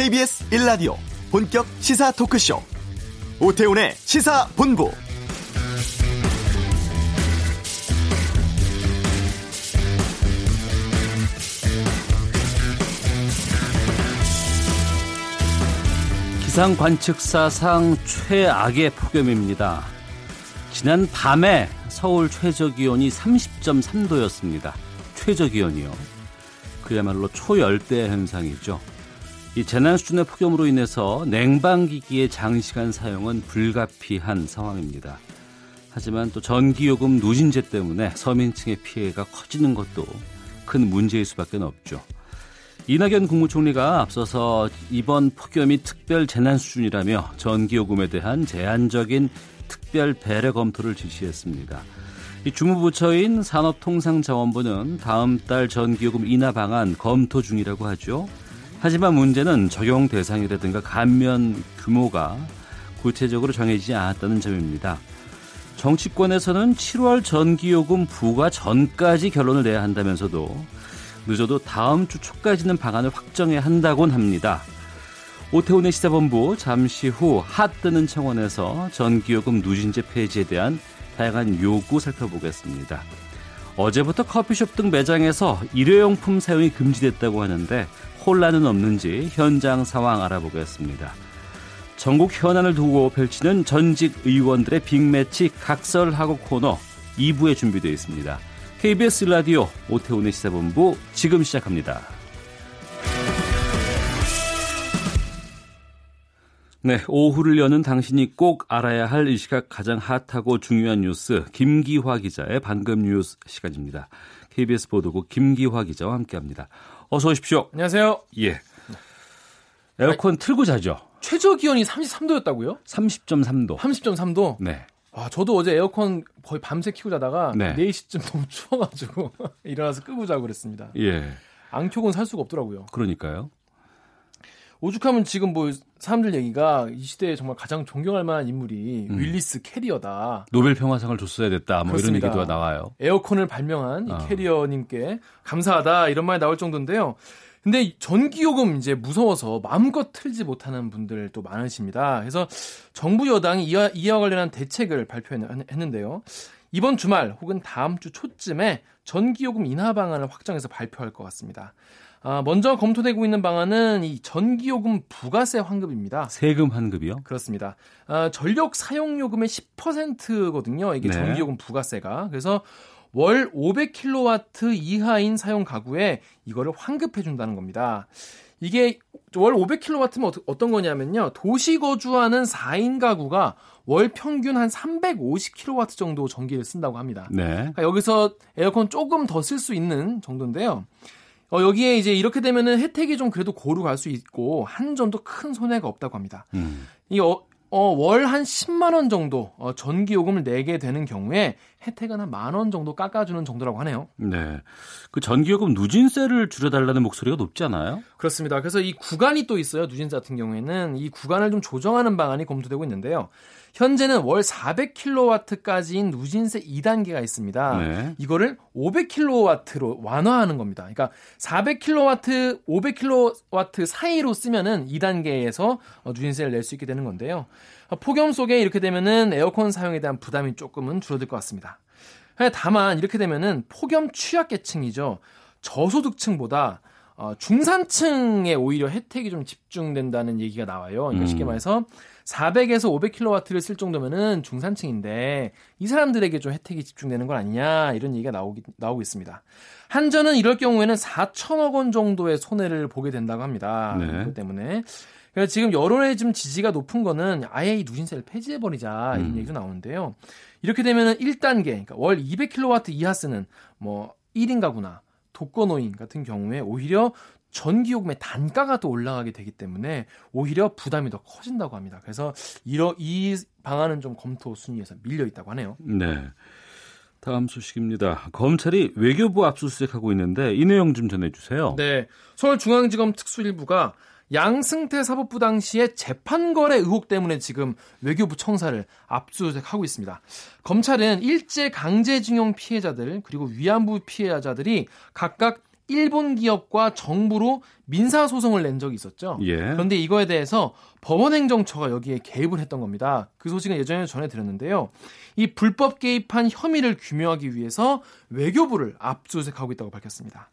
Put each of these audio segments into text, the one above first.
KBS 1라디오 본격 시사 토크쇼 오태훈의 시사본부 기상 관측사상 최악의 폭염입니다. 지난 밤에 서울 최저 기온이 30.3도였습니다. 최저 기온이요. 그야말로 초열대 현상이죠. 이 재난 수준의 폭염으로 인해서 냉방기기의 장시간 사용은 불가피한 상황입니다. 하지만 또 전기요금 누진제 때문에 서민층의 피해가 커지는 것도 큰 문제일 수밖에 없죠. 이낙연 국무총리가 앞서서 이번 폭염이 특별 재난 수준이라며 전기요금에 대한 제한적인 특별 배려 검토를 지시했습니다. 이 주무부처인 산업통상자원부는 다음 달 전기요금 인하 방안 검토 중이라고 하죠. 하지만 문제는 적용 대상이라든가 감면 규모가 구체적으로 정해지지 않았다는 점입니다. 정치권에서는 7월 전기요금 부과 전까지 결론을 내야 한다면서도 늦어도 다음 주 초까지는 방안을 확정해야 한다곤 합니다. 오태훈의 시사본부 잠시 후 핫뜨는 청원에서 전기요금 누진제 폐지에 대한 다양한 요구 살펴보겠습니다. 어제부터 커피숍 등 매장에서 일회용품 사용이 금지됐다고 하는데 혼란은 없는지 현장 상황 알아보겠습니다. 전국 현안을 두고 펼치는 전직 의원들의 빅매치 각설하고 코너 2부에 준비되어 있습니다. KBS 라디오 오태훈의 시사본부 지금 시작합니다. 네, 오후를 여는 당신이 꼭 알아야 할 이 시각 가장 핫하고 중요한 뉴스 김기화 기자의 방금 뉴스 시간입니다. KBS 보도국 김기화 기자와 함께합니다. 어서 오십시오. 안녕하세요. 예. 에어컨 틀고 자죠. 최저 기온이 33도였다고요? 30.3도. 30.3도? 네. 아, 저도 어제 에어컨 거의 밤새 키고 자다가 네. 4시쯤 너무 추워가지고 일어나서 끄고 자고 그랬습니다. 예. 안 켜고는 살 수가 없더라고요. 그러니까요. 오죽하면 지금 뭐 사람들 얘기가 이 시대에 정말 가장 존경할 만한 인물이 음. 윌리스 캐리어다. 노벨 평화상을 줬어야 됐다. 뭐 그렇습니다. 이런 얘기도 나와요. 에어컨을 발명한 이 아. 캐리어님께 감사하다 이런 말이 나올 정도인데요. 근데 이 전기요금 이제 무서워서 마음껏 틀지 못하는 분들 또 많으십니다. 그래서 정부 여당이 이와, 이와 관련한 대책을 발표했는데요. 이번 주말 혹은 다음 주 초쯤에 전기요금 인하 방안을 확정해서 발표할 것 같습니다. 아, 먼저 검토되고 있는 방안은 이 전기요금 부가세 환급입니다. 세금 환급이요? 그렇습니다. 아, 전력 사용요금의 10%거든요. 이게 네. 전기요금 부가세가. 그래서 월 500kW 이하인 사용 가구에 이거를 환급해 준다는 겁니다. 이게 월 500kW면 어떤 거냐면요. 도시 거주하는 4인 가구가 월 평균 한 350kW 정도 전기를 쓴다고 합니다. 네. 그러니까 여기서 에어컨 조금 더 쓸 수 있는 정도인데요. 어, 여기에 이제 이렇게 되면은 혜택이 좀 그래도 고루 갈 수 있고 한전도 큰 손해가 없다고 합니다. 음. 이 어, 월 한 10만 원 정도 어, 전기 요금을 내게 되는 경우에 혜택은 한 만 원 정도 깎아주는 정도라고 하네요. 네. 그 전기요금 누진세를 줄여달라는 목소리가 높지 않아요? 그렇습니다. 그래서 이 구간이 또 있어요. 누진세 같은 경우에는 이 구간을 좀 조정하는 방안이 검토되고 있는데요. 현재는 월 400kW까지인 누진세 2단계가 있습니다. 네. 이거를 500kW로 완화하는 겁니다. 그러니까 400kW, 500kW 사이로 쓰면은 2단계에서 어, 누진세를 낼 수 있게 되는 건데요. 어, 폭염 속에 이렇게 되면은 에어컨 사용에 대한 부담이 조금은 줄어들 것 같습니다. 다만 이렇게 되면은 폭염 취약계층이죠. 저소득층보다 어, 중산층에 오히려 혜택이 좀 집중된다는 얘기가 나와요. 그러니까 쉽게 음. 말해서 400에서 500kW를 쓸 정도면은 중산층인데 이 사람들에게 좀 혜택이 집중되는 건 아니냐 이런 얘기가 나오기, 나오고 있습니다. 한전은 이럴 경우에는 4천억 원 정도의 손해를 보게 된다고 합니다. 네. 그렇기 때문에 그래서 지금 여론의 좀 지지가 높은 거는 아예 이 누진세를 폐지해버리자 이런 음. 얘기도 나오는데요. 이렇게 되면은 1단계, 그러니까 월 200kW 이하 쓰는 뭐 1인 가구나 독거노인 같은 경우에 오히려 전기요금의 단가가 또 올라가게 되기 때문에 오히려 부담이 더 커진다고 합니다. 그래서 이러, 이 방안은 좀 검토 순위에서 밀려 있다고 하네요. 네. 다음 소식입니다. 검찰이 외교부 압수수색하고 있는데 이 내용 좀 전해주세요. 네. 서울중앙지검 특수일부가 양승태 사법부 당시에 재판 거래 의혹 때문에 지금 외교부 청사를 압수수색하고 있습니다. 검찰은 일제 강제징용 피해자들 그리고 위안부 피해자들이 각각 일본 기업과 정부로 민사 소송을 낸 적이 있었죠. 예. 그런데 이거에 대해서 법원 행정처가 여기에 개입을 했던 겁니다. 그 소식은 예전에 전해드렸는데요. 이 불법 개입한 혐의를 규명하기 위해서 외교부를 압수수색하고 있다고 밝혔습니다.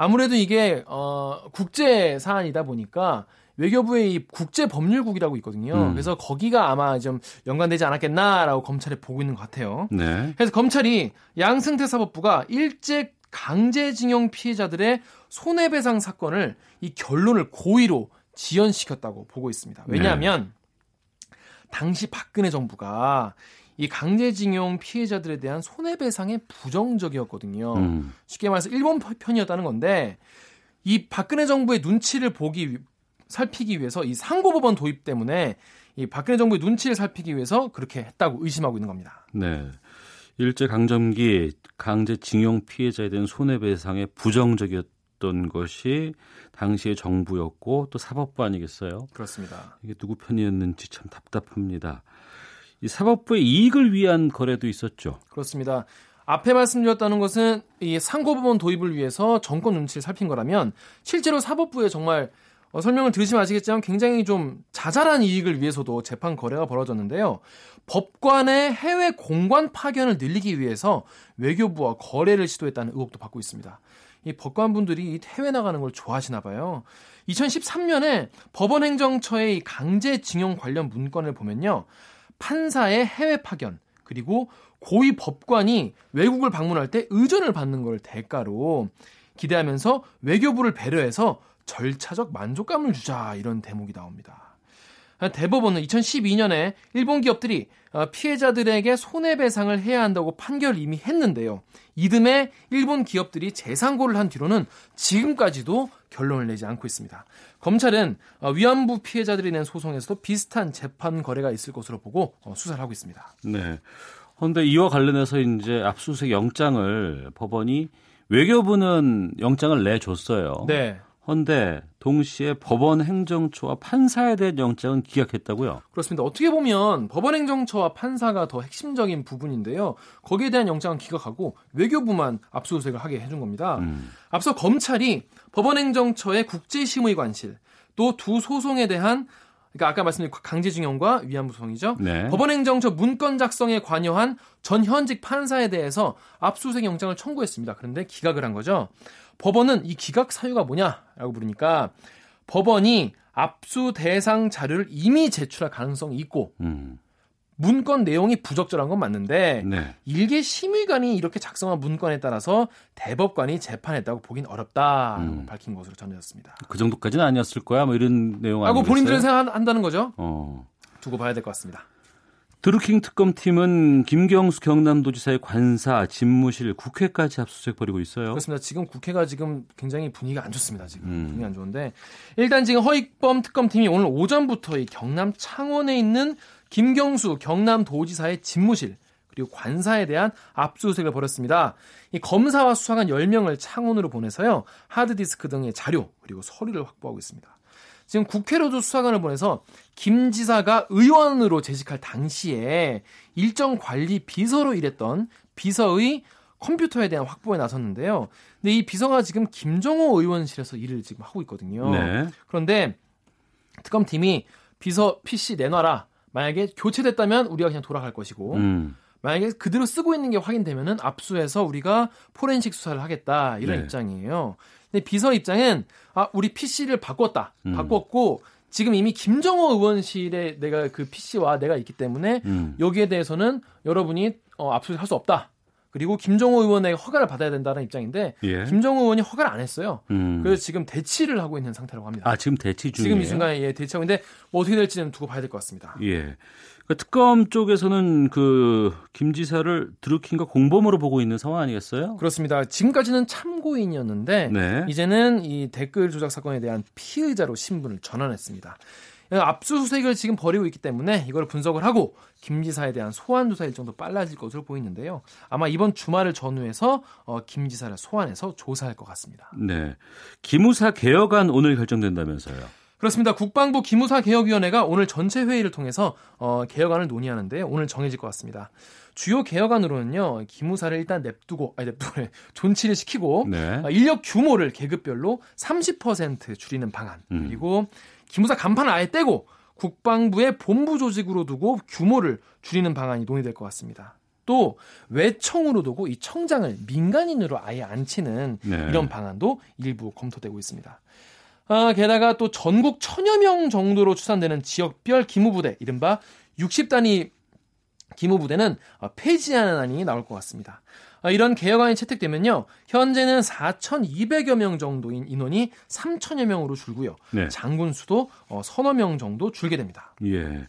아무래도 이게 어, 국제 사안이다 보니까 외교부의 이 국제 법률국이라고 있거든요. 음. 그래서 거기가 아마 좀 연관되지 않았겠나라고 검찰이 보고 있는 것 같아요. 네. 그래서 검찰이 양승태 사법부가 일제 강제징용 피해자들의 손해배상 사건을 이 결론을 고의로 지연시켰다고 보고 있습니다. 왜냐하면 당시 박근혜 정부가 이 강제징용 피해자들에 대한 손해배상에 부정적이었거든요. 음. 쉽게 말해서 일본 편이었다는 건데 이 박근혜 정부의 눈치를 보기 위- 살피기 위해서 이 상고법원 도입 때문에 이 박근혜 정부의 눈치를 살피기 위해서 그렇게 했다고 의심하고 있는 겁니다. 네. 일제 강점기 강제 징용 피해자에 대한 손해배상에 부정적이었던 것이 당시의 정부였고 또 사법부 아니겠어요? 그렇습니다. 이게 누구 편이었는지 참 답답합니다. 이 사법부의 이익을 위한 거래도 있었죠. 그렇습니다. 앞에 말씀드렸다는 것은 이 상고법원 도입을 위해서 정권 눈치를 살핀 거라면 실제로 사법부에 정말 어, 설명을 들으시면 아시겠지만 굉장히 좀 자잘한 이익을 위해서도 재판 거래가 벌어졌는데요. 법관의 해외 공관 파견을 늘리기 위해서 외교부와 거래를 시도했다는 의혹도 받고 있습니다. 이 법관분들이 이 해외 나가는 걸 좋아하시나 봐요. 2013년에 법원행정처의 이 강제징용 관련 문건을 보면요. 판사의 해외 파견 그리고 고위 법관이 외국을 방문할 때 의전을 받는 걸 대가로 기대하면서 외교부를 배려해서 절차적 만족감을 주자 이런 대목이 나옵니다. 대법원은 2012년에 일본 기업들이 어, 피해자들에게 손해배상을 해야 한다고 판결을 이미 했는데요. 이듬해 일본 기업들이 재상고를 한 뒤로는 지금까지도 결론을 내지 않고 있습니다. 검찰은 어, 위안부 피해자들이 낸 소송에서도 비슷한 재판 거래가 있을 것으로 보고 어, 수사를 하고 있습니다. 네. 그런데 이와 관련해서 이제 압수수색 영장을 법원이 외교부는 영장을 내줬어요. 네. 헌데 동시에 법원 행정처와 판사에 대한 영장은 기각했다고요. 그렇습니다. 어떻게 보면 법원 행정처와 판사가 더 핵심적인 부분인데요. 거기에 대한 영장은 기각하고 외교부만 압수수색을 하게 해준 겁니다. 음. 앞서 검찰이 법원 행정처의 국제심의관실 또 두 소송에 대한 그러니까 아까 말씀드린 강제징용과 위안부 소송이죠. 네. 법원행정처 문건 작성에 관여한 전 현직 판사에 대해서 압수수색 영장을 청구했습니다. 그런데 기각을 한 거죠. 법원은 이 기각 사유가 뭐냐라고 물으니까 법원이 압수 대상 자료를 이미 제출할 가능성이 있고 음. 문건 내용이 부적절한 건 맞는데 네. 일개 심의관이 이렇게 작성한 문건에 따라서 대법관이 재판했다고 보긴 어렵다라고 음. 밝힌 것으로 전해졌습니다. 그 정도까지는 아니었을 거야. 뭐 이런 내용 하고 아니겠어요? 본인들은 생각한다는 거죠. 어. 두고 봐야 될 것 같습니다. 드루킹 특검팀은 김경수 경남도지사의 관사, 집무실, 국회까지 압수수색 벌이고 있어요. 그렇습니다. 지금 국회가 지금 굉장히 분위기가 안 좋습니다. 지금 음. 분위기 안 좋은데 일단 지금 허익범 특검팀이 오늘 오전부터 이 경남 창원에 있는 김경수 경남도지사의 집무실 그리고 관사에 대한 압수수색을 벌였습니다. 이 검사와 수사관 10명을 창원으로 보내서요. 하드디스크 등의 자료 그리고 서류를 확보하고 있습니다. 지금 국회로도 수사관을 보내서 김 지사가 의원으로 재직할 당시에 일정 관리 비서로 일했던 비서의 컴퓨터에 대한 확보에 나섰는데요. 근데 이 비서가 지금 김정호 의원실에서 일을 지금 하고 있거든요. 네. 그런데 특검팀이 비서 PC 내놔라. 만약에 교체됐다면 우리가 그냥 돌아갈 것이고 음. 만약에 그대로 쓰고 있는 게 확인되면은 압수해서 우리가 포렌식 수사를 하겠다 이런 네. 입장이에요. 근데 비서 입장은 아 우리 PC를 바꿨다, 음. 바꿨고 지금 이미 김정호 의원실에 내가 그 PC와 내가 있기 때문에 음. 여기에 대해서는 여러분이 어, 압수할 수 없다. 그리고 김정호 의원의 허가를 받아야 된다는 입장인데 예. 김정호 의원이 허가를 안 했어요. 음. 그래서 지금 대치를 하고 있는 상태라고 합니다. 아 지금 대치 중이에요. 지금 이 순간에 예, 대치하고 있는데 뭐 어떻게 될지는 두고 봐야 될 것 같습니다. 예. 그 특검 쪽에서는 그 김 지사를 드루킹과 공범으로 보고 있는 상황 아니겠어요? 그렇습니다. 지금까지는 참고인이었는데 네. 이제는 이 댓글 조작 사건에 대한 피의자로 신분을 전환했습니다. 압수수색을 지금 벌이고 있기 때문에 이걸 분석을 하고 김 지사에 대한 소환 조사 일정도 빨라질 것으로 보이는데요. 아마 이번 주말을 전후해서 어, 김 지사를 소환해서 조사할 것 같습니다. 네. 기무사 개혁안 오늘 결정된다면서요. 그렇습니다. 국방부 기무사 개혁위원회가 오늘 전체 회의를 통해서 어, 개혁안을 논의하는데 오늘 정해질 것 같습니다. 주요 개혁안으로는요, 기무사를 일단 냅두고, 아니, 냅두고, 존치를 시키고, 네. 어, 인력 규모를 계급별로 30% 줄이는 방안, 음. 그리고 기무사 간판을 아예 떼고, 국방부의 본부 조직으로 두고 규모를 줄이는 방안이 논의될 것 같습니다. 또 외청으로 두고 이 청장을 민간인으로 아예 안 치는 네. 이런 방안도 일부 검토되고 있습니다. 아, 게다가 또 전국 천여 명 정도로 추산되는 지역별 기무부대, 이른바 60단위 기무부대는 어, 폐지하는 안이 나올 것 같습니다. 아, 이런 개혁안이 채택되면요. 현재는 4,200여 명 정도인 인원이 3천여 명으로 줄고요. 네. 장군 수도 어, 서너 명 정도 줄게 됩니다. 예.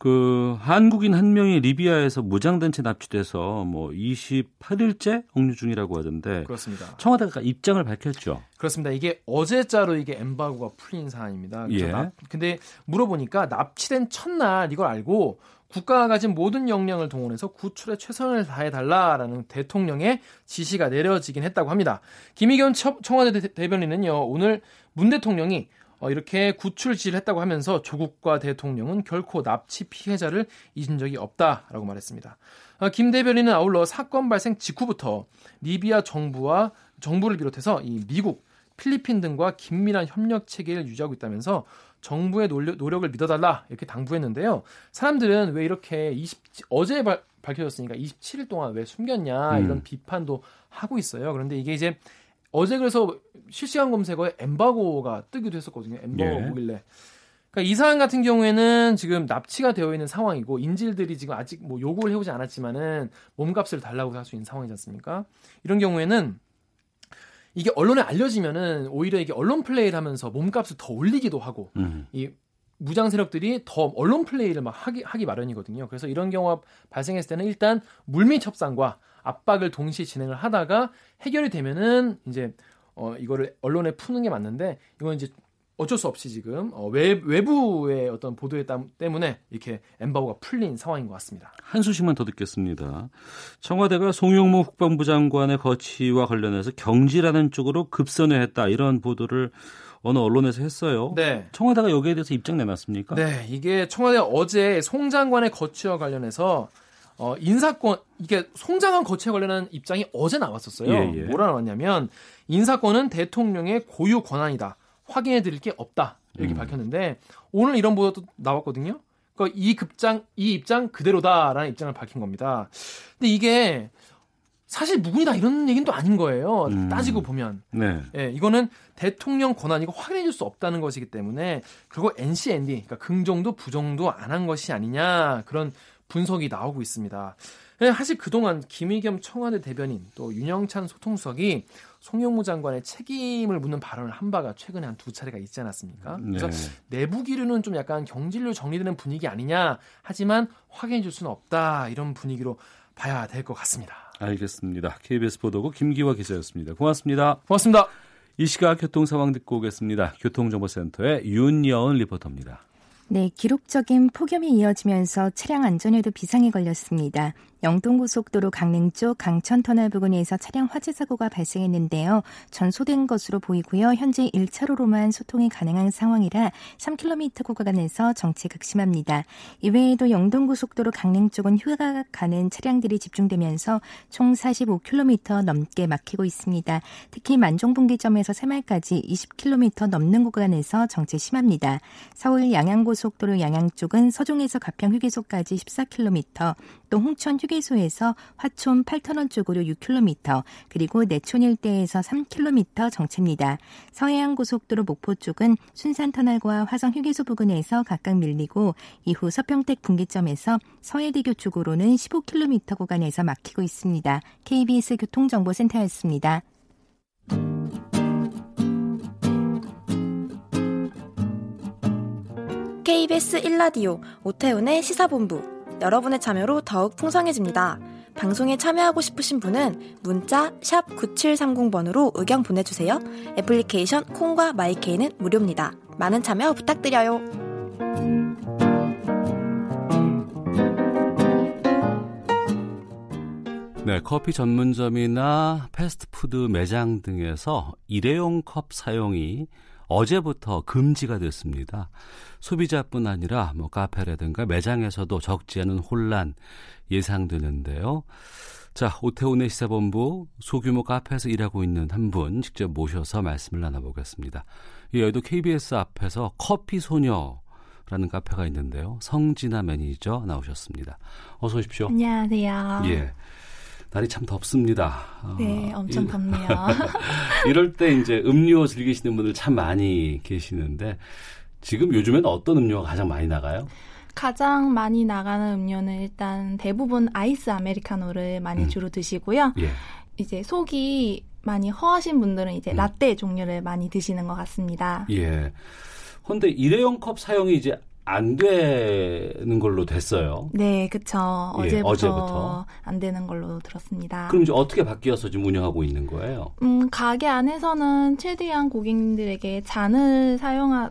그 한국인 한 명이 리비아에서 무장된 채 납치돼서 뭐 28일째 억류 중이라고 하던데 그렇습니다. 청와대가 입장을 밝혔죠. 그렇습니다. 이게 어제자로 이게 엠바고가 풀린 사안입니다. 예. 납, 근데 물어보니까 납치된 첫날 이걸 알고 국가가 가진 모든 역량을 동원해서 구출에 최선을 다해 달라라는 대통령의 지시가 내려지긴 했다고 합니다. 김의겸 청와대 대변인은요 오늘 문 대통령이 어, 이렇게 구출 지시를 했다고 하면서 조국과 대통령은 결코 납치 피해자를 잊은 적이 없다라고 말했습니다. 어, 김 대변인은 아울러 사건 발생 직후부터 리비아 정부와 정부를 비롯해서 이 미국, 필리핀 등과 긴밀한 협력 체계를 유지하고 있다면서 정부의 노력, 을 믿어달라 이렇게 당부했는데요. 사람들은 왜 이렇게 20, 어제 발, 밝혀졌으니까 27일 동안 왜 숨겼냐 이런 음. 비판도 하고 있어요. 그런데 이게 이제 어제 그래서 실시간 검색어에 엠바고가 뜨기도 했었거든요. 엠바고 예. 뭐길래. 그러니까 이 사안 같은 경우에는 지금 납치가 되어 있는 상황이고 인질들이 지금 아직 뭐 요구를 해오지 않았지만은 몸값을 달라고 할 수 있는 상황이지 않습니까? 이런 경우에는 이게 언론에 알려지면은 오히려 이게 언론 플레이를 하면서 몸값을 더 올리기도 하고 음. 이 무장 세력들이 더 언론 플레이를 막 하기, 하기 마련이거든요. 그래서 이런 경우가 발생했을 때는 일단 물밑 협상과 압박을 동시에 진행을 하다가 해결이 되면은 이제 어 이거를 언론에 푸는 게 맞는데 이건 이제 어쩔 수 없이 지금 어, 외, 외부의 어떤 보도에 때문에 이렇게 엠바고가 풀린 상황인 것 같습니다. 한 소식만 더 듣겠습니다. 청와대가 송영무 국방부 장관의 거취와 관련해서 경질하는 쪽으로 급선회했다 이런 보도를 어느 언론에서 했어요. 네. 청와대가 여기에 대해서 입장 내놨습니까? 네, 이게 청와대 어제 송 장관의 거취와 관련해서 어, 인사권 이게 송장관 거취에 관련한 입장이 어제 나왔었어요. 예, 예. 뭐라 나왔냐면 인사권은 대통령의 고유 권한이다. 확인해 드릴 게 없다. 이렇게 음. 밝혔는데 오늘 이런 보도도 나왔거든요. 그러니까 이 급장 이 입장 그대로다라는 입장을 밝힌 겁니다. 근데 이게 사실 무근이다 이런 얘기는 또 아닌 거예요. 음. 따지고 보면. 네. 예, 이거는 대통령 권한이고 확인해 줄 수 없다는 것이기 때문에 그리고 NCND 그러니까 긍정도 부정도 안 한 것이 아니냐 그런 분석이 나오고 있습니다. 예, 사실 그동안 김의겸 청와대 대변인 또 윤영찬 소통수석이 송영무 장관의 책임을 묻는 발언을 한 바가 최근에 한 두 차례가 있지 않았습니까? 그래서 네. 내부 기류는 좀 약간 경질로 정리되는 분위기 아니냐 하지만 확인해 줄 수는 없다 이런 분위기로 봐야 될 것 같습니다. 알겠습니다. KBS 보도국 김기화 기자였습니다. 고맙습니다. 고맙습니다. 이 시각 교통 상황 듣고 오겠습니다. 교통정보센터의 윤여은 리포터입니다. 네, 기록적인 폭염이 이어지면서 차량 안전에도 비상이 걸렸습니다. 영동고속도로 강릉 쪽 강천터널 부근에서 차량 화재 사고가 발생했는데요. 전소된 것으로 보이고요. 현재 1차로로만 소통이 가능한 상황이라 3km 구간에서 정체 극심합니다. 이외에도 영동고속도로 강릉 쪽은 휴가 가는 차량들이 집중되면서 총 45km 넘게 막히고 있습니다. 특히 만종분기점에서 새말까지 20km 넘는 구간에서 정체 심합니다. 서울 양양고속도로 양양 쪽은 서종에서 가평 휴게소까지 14km, 또 홍천 휴 휴게소에서 화촌 8터널 쪽으로 6km, 그리고 내촌 일대에서 3km 정체입니다. 서해안 고속도로 목포 쪽은 순산터널과 화성 휴게소 부근에서 각각 밀리고 이후 서평택 분기점에서 서해대교 쪽으로는 15km 구간에서 막히고 있습니다. KBS 교통정보센터였습니다. KBS 1라디오 오태훈의 시사본부 여러분의 참여로 더욱 풍성해집니다. 방송에 참여하고 싶으신 분은 문자 9730번으로 의견 보내주세요. 애플리케이션 콩과 마이케이는 무료입니다. 많은 참여 부탁드려요. 네, 커피 전문점이나 패스트푸드 매장 등에서 일회용 컵 사용이 어제부터 금지가 됐습니다. 소비자뿐 아니라 뭐 카페라든가 매장에서도 적지 않은 혼란 예상되는데요. 자, 오태훈의 시사본부 소규모 카페에서 일하고 있는 한 분 직접 모셔서 말씀을 나눠보겠습니다. 여의도 KBS 앞에서 커피 소녀라는 카페가 있는데요. 성진아 매니저 나오셨습니다. 어서 오십시오. 안녕하세요. 예. 날이 참 덥습니다. 네, 어, 엄청 이- 덥네요. 이럴 때 이제 음료 즐기시는 분들 참 많이 계시는데 지금 요즘에는 어떤 음료가 가장 많이 나가요? 가장 많이 나가는 음료는 일단 대부분 아이스 아메리카노를 많이 음. 주로 드시고요. 예. 이제 속이 많이 허하신 분들은 이제 음. 라떼 종류를 많이 드시는 것 같습니다. 예. 근데 일회용 컵 사용이 이제 안 되는 걸로 됐어요. 네, 그쵸. 예, 어제부터, 어제부터. 안 되는 걸로 들었습니다. 그럼 이제 어떻게 바뀌어서 지금 운영하고 있는 거예요? 음, 가게 안에서는 최대한 고객님들에게 잔을 사용해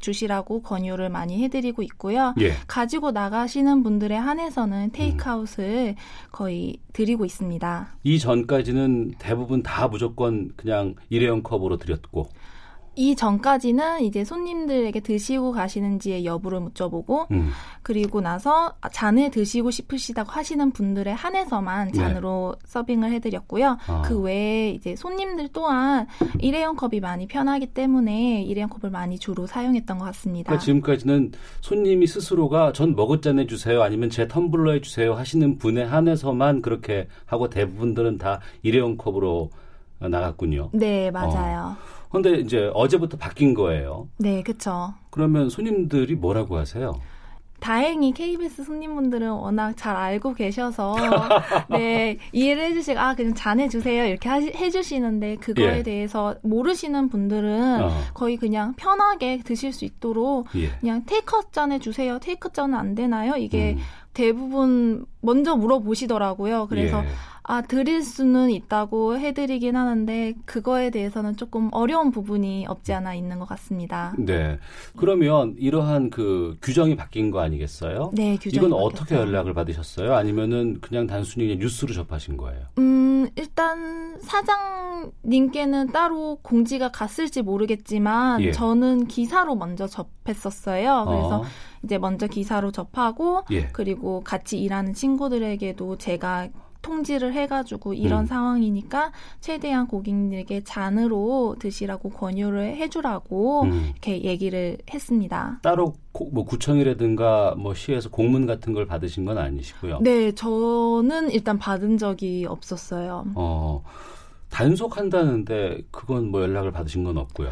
주시라고 권유를 많이 해드리고 있고요. 예. 가지고 나가시는 분들에 음. 한해서는 테이크아웃을 거의 드리고 있습니다. 이 전까지는 대부분 다 무조건 그냥 일회용 컵으로 드렸고, 이 전까지는 이제 손님들에게 드시고 가시는지의 여부를 묻혀보고 음, 그리고 나서 잔을 드시고 싶으시다고 하시는 분들에 한해서만 네. 잔으로 서빙을 해드렸고요. 아. 그 외에 이제 손님들 또한 일회용 컵이 많이 편하기 때문에 일회용 컵을 많이 주로 사용했던 것 같습니다. 그러니까 지금까지는 손님이 스스로가 전 머그잔 해주세요 아니면 제 텀블러 해주세요 하시는 분에 한해서만 그렇게 하고 대부분들은 다 일회용 컵으로 나갔군요. 네, 맞아요. 근데 이제 어제부터 바뀐 거예요. 네, 그쵸. 그러면 손님들이 뭐라고 하세요? 다행히 KBS 손님분들은 워낙 잘 알고 계셔서 네 이해를 해주시고 아 그냥 잔해 주세요 이렇게 하시, 해주시는데 그거에 예. 대해서 모르시는 분들은 어. 거의 그냥 편하게 드실 수 있도록 예. 그냥 테이크아웃 잔해 주세요 테이크 잔은 안 되나요 이게 음, 대부분 먼저 물어보시더라고요 그래서 예. 아 드릴 수는 있다고 해드리긴 하는데 그거에 대해서는 조금 어려운 부분이 없지 않아 있는 것 같습니다. 네. 그러면 이러한 그 규정이 바뀐 거 아니겠어요? 네 규정이 이건 어떻게 바뀌었어요. 연락을 받으셨어요? 아니면은 그냥 단순히 그냥 뉴스로 접하신 거예요? 음, 일단 사장님께는 따로 공지가 갔을지 모르겠지만 예. 저는 기사로 먼저 접했었어요. 그래서 어, 이제 먼저 기사로 접하고 예. 그리고 같이 일하는 친구들에게도 제가 통지를 해가지고 이런 음. 상황이니까 최대한 고객님들에게 잔으로 드시라고 권유를 해주라고 음. 이렇게 얘기를 했습니다. 따로 고- 뭐 구청이라든가 뭐 시에서 공문 같은 걸 받으신 건 아니시고요. 네, 저는 일단 받은 적이 없었어요. 어, 단속한다는데 그건 뭐 연락을 받으신 건 없고요.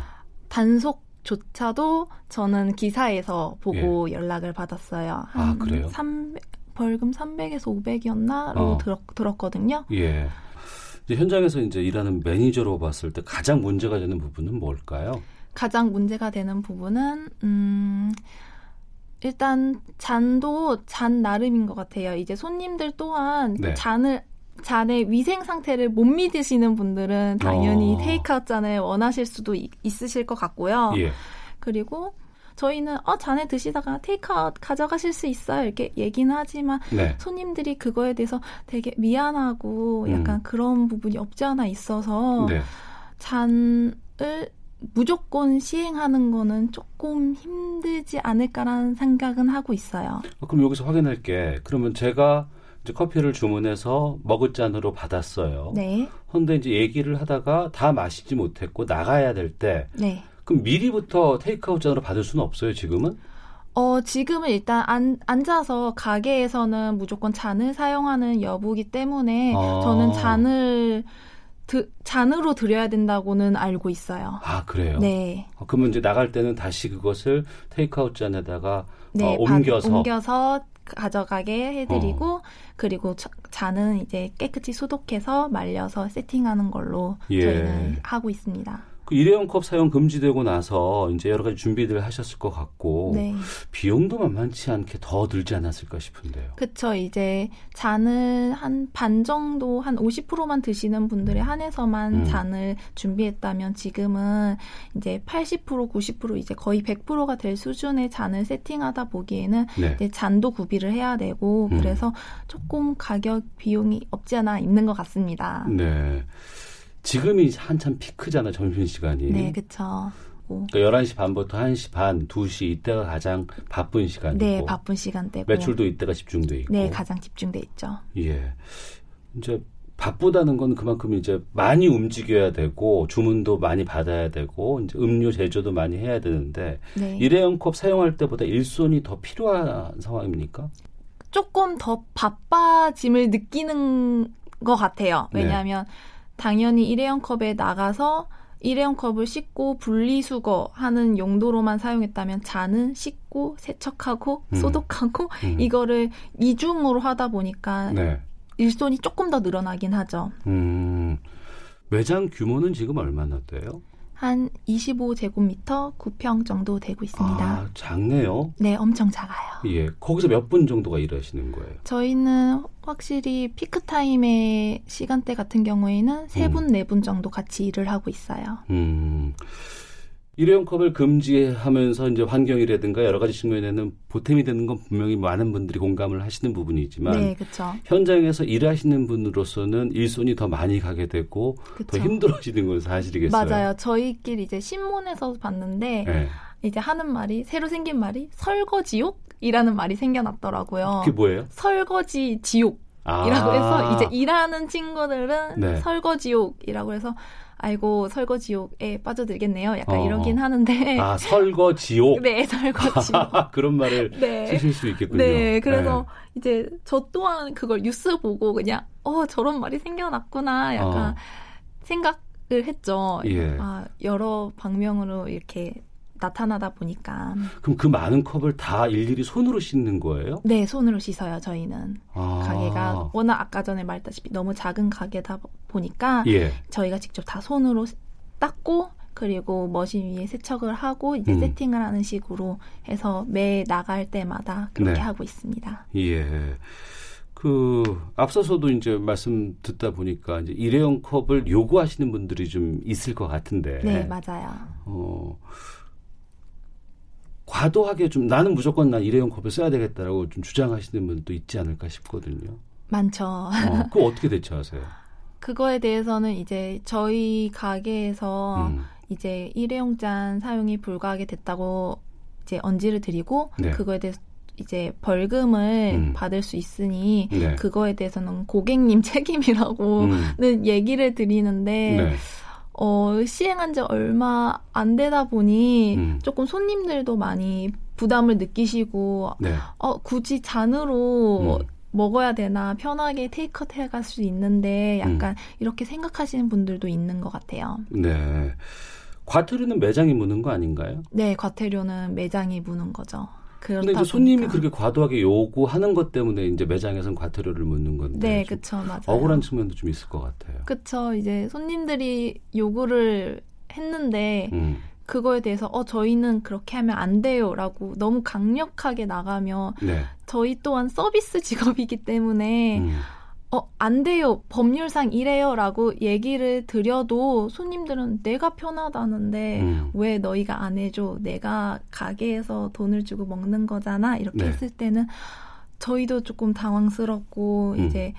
단속 조차도 저는 기사에서 보고 연락을 받았어요. 예. 아, 그래요? 300, 벌금 300에서 500이었나로 어. 들었, 들었거든요. 예. 이제 현장에서 이제 일하는 매니저로 봤을 때 가장 문제가 되는 부분은 뭘까요? 가장 문제가 되는 부분은 음 일단 잔도 잔 나름인 것 같아요. 이제 손님들 또한 네. 잔을 잔의 위생 상태를 못 믿으시는 분들은 당연히 어. 테이크아웃 잔을 원하실 수도 있, 있으실 것 같고요. 예. 그리고 저희는 어 잔에 드시다가 테이크아웃 가져가실 수 있어요 이렇게 얘기는 하지만 네. 손님들이 그거에 대해서 되게 미안하고 약간 음. 그런 부분이 없지 않아 있어서 네. 잔을 무조건 시행하는 거는 조금 힘들지 않을까라는 생각은 하고 있어요. 어, 그럼 여기서 확인할 게. 그러면 제가 이제 커피를 주문해서 머그잔으로 받았어요. 네, 근데 이제 얘기를 하다가 다 마시지 못했고 나가야 될때 네. 그럼 미리부터 테이크아웃 잔으로 받을 수는 없어요, 지금은? 어, 지금은 일단 안, 앉아서 가게에서는 무조건 잔을 사용하는 여부기 때문에 아. 저는 잔을 드, 잔으로 드려야 된다고는 알고 있어요. 아, 그래요? 네. 어, 그러면 이제 나갈 때는 다시 그것을 테이크아웃 잔에다가 네, 어, 바- 옮겨서 어. 옮겨서 가져가게 해드리고 그리고 저- 잔은 이제 깨끗이 소독해서 말려서 세팅하는 걸로 예. 저희는 하고 있습니다. 그 일회용 컵 사용 금지되고 나서 이제 여러 가지 준비들 하셨을 것 같고 네. 비용도 만만치 않게 더 들지 않았을까 싶은데요. 그쵸. 이제 잔을 한 반 정도, 한 50%만 드시는 분들에 한해서만 음. 잔을 준비했다면 지금은 이제 80%, 90% 이제 거의 100%가 될 수준의 잔을 세팅하다 보기에는 네. 이제 잔도 구비를 해야 되고 음. 그래서 조금 가격 비용이 없지 않아 있는 것 같습니다. 네. 지금이 한참 피크잖아 점심 시간이. 네, 그쵸. 되고. 그러니까 11시 반부터 1시 반, 2시 이때가 가장 바쁜 시간이고. 네, 바쁜 시간대고. 매출도 이때가 집중돼 있고. 네, 가장 집중돼 있죠. 예. 이제 바쁘다는 건 그만큼 이제 많이 움직여야 되고 주문도 많이 받아야 되고 이제 음료 제조도 많이 해야 되는데 네. 일회용 컵 사용할 때보다 일손이 더 필요한 상황입니까? 조금 더 바빠짐을 느끼는 것 같아요. 네. 왜냐하면 당연히 일회용 컵에 나가서 일회용 컵을 씻고 분리수거 하는 용도로만 사용했다면 잔은 씻고 세척하고 음. 소독하고 음. 이거를 이중으로 하다 보니까 네. 일손이 조금 더 늘어나긴 하죠. 음. 매장 규모는 지금 얼마나 돼요? 한 25제곱미터 9평 정도 되고 있습니다. 아, 작네요. 네, 엄청 작아요. 예. 거기서 몇 분 정도가 일하시는 거예요? 저희는 확실히 피크 타임의 시간대 같은 경우에는 세 음. 분, 네분 정도 같이 일을 하고 있어요. 음. 일회용 컵을 금지하면서 이제 환경이라든가 여러 가지 측면에는 보탬이 되는 건 분명히 많은 분들이 공감을 하시는 부분이지만 네. 현장에서 일하시는 분으로서는 일손이 더 많이 가게 되고 더 그쵸. 힘들어지는 건 사실이겠어요. 맞아요. 저희끼리 이제 신문에서 봤는데 네. 이제 하는 말이 새로 생긴 말이 설거지욕이라는 말이 생겨났더라고요. 그게 뭐예요? 설거지 지옥. 아. 이라고 해서 이제 일하는 친구들은 네. 설거지욕이라고 해서 아이고 설거지욕에 빠져들겠네요. 약간 어. 이러긴 하는데 아 설거지옥 네 설거지욕 그런 말을 네. 쓰실 수 있겠군요. 네, 그래서 이제 저 또한 그걸 뉴스 보고 그냥 어 저런 말이 생겨났구나 약간 어. 생각을 했죠. 예. 아 여러 방면으로 이렇게 나타나다 보니까 그럼 그 많은 컵을 다 일일이 손으로 씻는 거예요? 네 손으로 씻어요 저희는 아. 가게가 워낙 아까 전에 말했다시피 너무 작은 가게다 보니까 예. 저희가 직접 다 손으로 닦고 그리고 머신 위에 세척을 하고 이제 음. 세팅을 하는 식으로 해서 매 나갈 때마다 그렇게 네. 하고 있습니다. 예. 그 앞서서도 이제 말씀 듣다 보니까 이제 일회용 컵을 요구하시는 분들이 좀 있을 것 같은데. 네 맞아요. 어. 과도하게 좀 나는 무조건 난 일회용 컵을 써야 되겠다라고 좀 주장하시는 분도 있지 않을까 싶거든요. 많죠. 어, 그거 어떻게 대처하세요? 그거에 대해서는 이제 저희 가게에서 음. 이제 일회용 잔 사용이 불가하게 됐다고 이제 언지를 드리고 네. 그거에 대해서 이제 벌금을 음. 받을 수 있으니 네. 그거에 대해서는 고객님 책임이라고는 음. 얘기를 드리는데 네. 어, 시행한 지 얼마 안 되다 보니 음. 조금 손님들도 많이 부담을 느끼시고 네. 어, 굳이 잔으로 음. 먹어야 되나 편하게 테이크아웃 해갈 수 있는데 약간 음. 이렇게 생각하시는 분들도 있는 것 같아요. 네. 과태료는 매장이 무는 거 아닌가요? 네, 과태료는 매장이 무는 거죠. 근데 이제 손님이 보니까. 그렇게 과도하게 요구하는 것 때문에 이제 매장에서는 과태료를 묻는 건데 네, 좀 그쵸, 맞아요. 억울한 측면도 좀 있을 것 같아요. 그쵸, 이제 손님들이 요구를 했는데 음, 그거에 대해서 어 저희는 그렇게 하면 안 돼요라고 너무 강력하게 나가면 네. 저희 또한 서비스 직업이기 때문에 음, 어, 안 돼요. 법률상 이래요라고 얘기를 드려도 손님들은 내가 편하다는데 음. 왜 너희가 안 해줘? 내가 가게에서 돈을 주고 먹는 거잖아. 이렇게 네. 했을 때는 저희도 조금 당황스럽고 음. 이제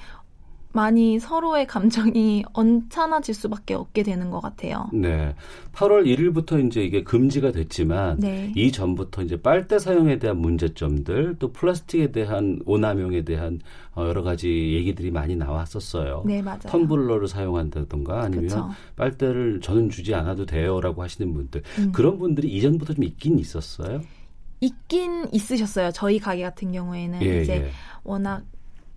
많이 서로의 감정이 언짢아질 수밖에 없게 되는 것 같아요. 네. 8월 1일부터 이제 이게 금지가 됐지만 네. 이전부터 이제 빨대 사용에 대한 문제점들 또 플라스틱에 대한 오남용에 대한 어, 여러 가지 얘기들이 많이 나왔었어요. 네, 맞아요. 텀블러를 사용한다던가 아니면 그쵸. 빨대를 저는 주지 않아도 돼요라고 하시는 분들 음. 그런 분들이 이전부터 좀 있긴 있었어요. 있긴 있으셨어요. 저희 가게 같은 경우에는 예, 이제 예. 워낙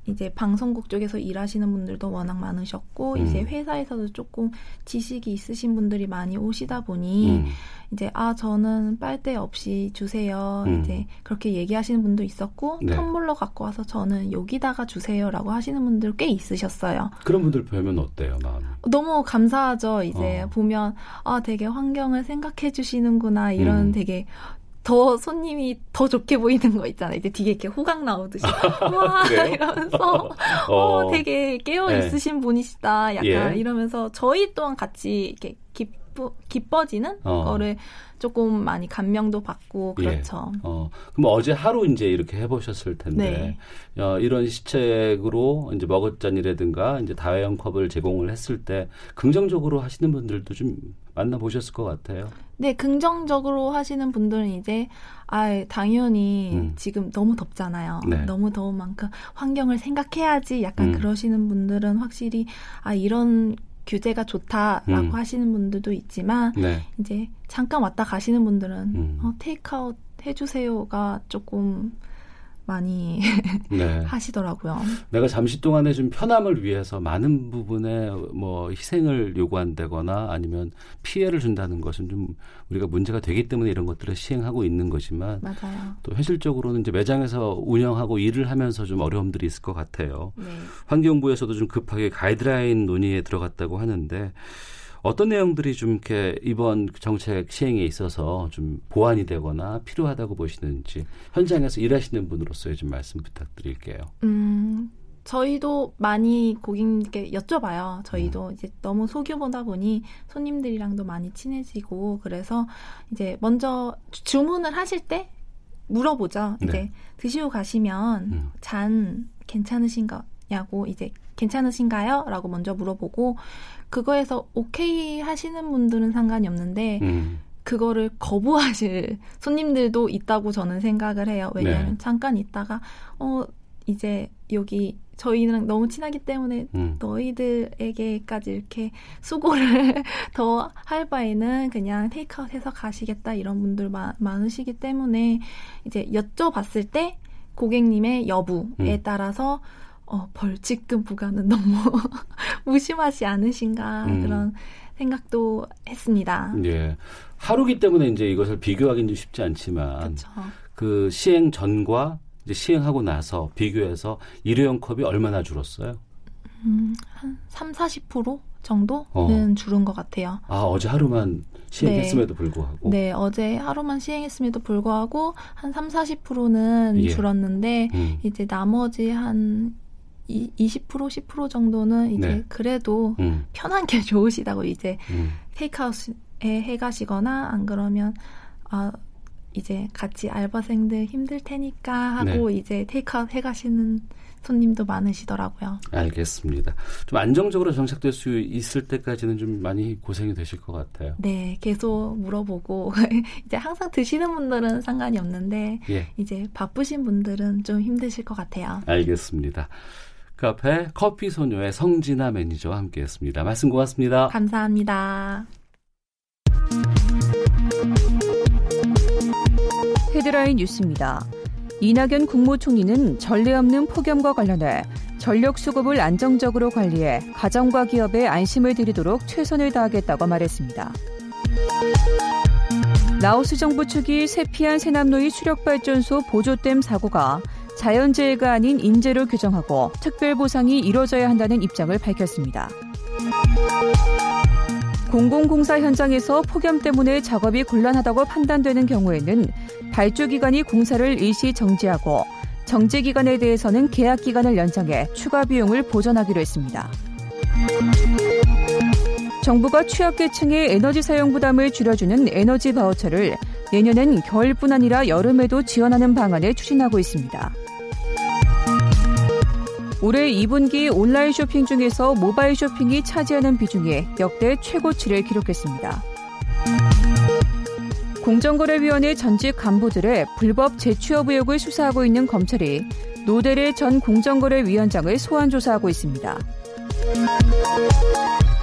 이제 방송국 쪽에서 일하시는 분들도 워낙 많으셨고 음. 이제 회사에서도 조금 지식이 있으신 분들이 많이 오시다 보니 음, 이제 아 저는 빨대 없이 주세요 음. 이제 그렇게 얘기하시는 분도 있었고 네. 텀블러 갖고 와서 저는 여기다가 주세요라고 하시는 분들 꽤 있으셨어요. 그런 분들 뵈면 어때요, 마음이? 너무 감사하죠. 이제 어. 보면 아 되게 환경을 생각해 주시는구나 이런 음. 되게 더 손님이 더 좋게 보이는 거 있잖아요. 이제 뒤에 이렇게 호강 나오듯이 와 그래요? 이러면서 어, 되게 깨어 네. 있으신 분이시다. 약간 예. 이러면서 저희 또한 같이 이렇게 기, 기뻐 기뻐지는 어. 거를 조금 많이 감명도 받고 그렇죠. 예. 어, 그럼 어제 하루 이제 이렇게 해보셨을 텐데 어, 이런 시책으로 이제 머그잔이라든가 이제 다회용 컵을 제공을 했을 때 긍정적으로 하시는 분들도 좀 만나보셨을 것 같아요. 네, 긍정적으로 하시는 분들은 이제 아, 당연히 음. 지금 너무 덥잖아요. 네. 너무 더운 만큼 환경을 생각해야지 약간 음. 그러시는 분들은 확실히 아, 이런 규제가 좋다라고 음. 하시는 분들도 있지만 네. 이제 잠깐 왔다 가시는 분들은 음. 어, 테이크아웃 해주세요가 조금 많이 네. 하시더라고요. 내가 잠시 동안에 좀 편함을 위해서 많은 부분에 뭐 희생을 요구한다거나 아니면 피해를 준다는 것은 좀 우리가 문제가 되기 때문에 이런 것들을 시행하고 있는 거지만 맞아요. 또 현실적으로는 이제 매장에서 운영하고 일을 하면서 좀 어려움들이 있을 것 같아요. 네. 환경부에서도 좀 급하게 가이드라인 논의에 들어갔다고 하는데 어떤 내용들이 좀 이렇게 이번 정책 시행에 있어서 좀 보완이 되거나 필요하다고 보시는지 현장에서 일하시는 분으로서의 좀 말씀 부탁드릴게요. 음, 저희도 많이 고객님께 여쭤봐요. 저희도 음. 이제 너무 소규모다 보니 손님들이랑도 많이 친해지고 그래서 이제 먼저 주- 주문을 하실 때 물어보죠. 네. 이제 드시고 가시면 음. 잔 괜찮으신가냐고 이제 괜찮으신가요? 라고 먼저 물어보고 그거에서 오케이 하시는 분들은 상관이 없는데 음, 그거를 거부하실 손님들도 있다고 저는 생각을 해요. 왜냐하면 네. 잠깐 있다가 어 이제 여기 저희랑 너무 친하기 때문에 음. 너희들에게까지 이렇게 수고를 더 할 바에는 그냥 테이크아웃해서 가시겠다 이런 분들 마- 많으시기 때문에 이제 여쭤봤을 때 고객님의 여부에 음. 따라서 어, 벌칙금 부과는 너무 무심하지 않으신가 음. 그런 생각도 했습니다. 예. 하루기 때문에 이제 이것을 비교하기는 좀 쉽지 않지만 그렇죠. 그 시행 전과 이제 시행하고 나서 비교해서 일회용 컵이 얼마나 줄었어요? 음, 한 3, 40% 정도는 어. 줄은 것 같아요. 아 어제 하루만 시행했음에도 불구하고. 네, 어제 하루만 시행했음에도 불구하고 한 3, 40%는 예. 줄었는데 음. 이제 나머지 한 이- 20% 10% 정도는 이제 네. 그래도 음, 편한 게 좋으시다고 이제 음. 테이크아웃에 해 가시거나 안 그러면 아 이제 같이 알바생들 힘들 테니까 하고 네. 이제 테이크아웃 해 가시는 손님도 많으시더라고요. 알겠습니다. 좀 안정적으로 정착될 수 있을 때까지는 좀 많이 고생이 되실 것 같아요. 네, 계속 물어보고 이제 항상 드시는 분들은 상관이 없는데 예, 이제 바쁘신 분들은 좀 힘드실 것 같아요. 알겠습니다. 카페 커피 소녀의 성진아 매니저와 함께했습니다. 말씀 고맙습니다. 감사합니다. 헤드라인 뉴스입니다. 이낙연 국무총리는 전례 없는 폭염과 관련해 전력 수급을 안정적으로 관리해 가정과 기업에 안심을 드리도록 최선을 다하겠다고 말했습니다. 라오스 정부 측이 세피안 세남로이 수력발전소 보조댐 사고가 자연재해가 아닌 인재로 규정하고 특별보상이 이뤄져야 한다는 입장을 밝혔습니다. 공공공사 현장에서 폭염 때문에 작업이 곤란하다고 판단되는 경우에는 발주 기간이 공사를 일시 정지하고 정지 기간에 대해서는 계약 기간을 연장해 추가 비용을 보전하기로 했습니다. 정부가 취약계층의 에너지 사용 부담을 줄여주는 에너지 바우처를 내년엔 겨울뿐 아니라 여름에도 지원하는 방안을 추진하고 있습니다. 올해 2분기 온라인 쇼핑 중에서 모바일 쇼핑이 차지하는 비중이 역대 최고치를 기록했습니다. 공정거래위원회 전직 간부들의 불법 재취업 의혹을 수사하고 있는 검찰이 노대래 전 공정거래위원장을 소환 조사하고 있습니다.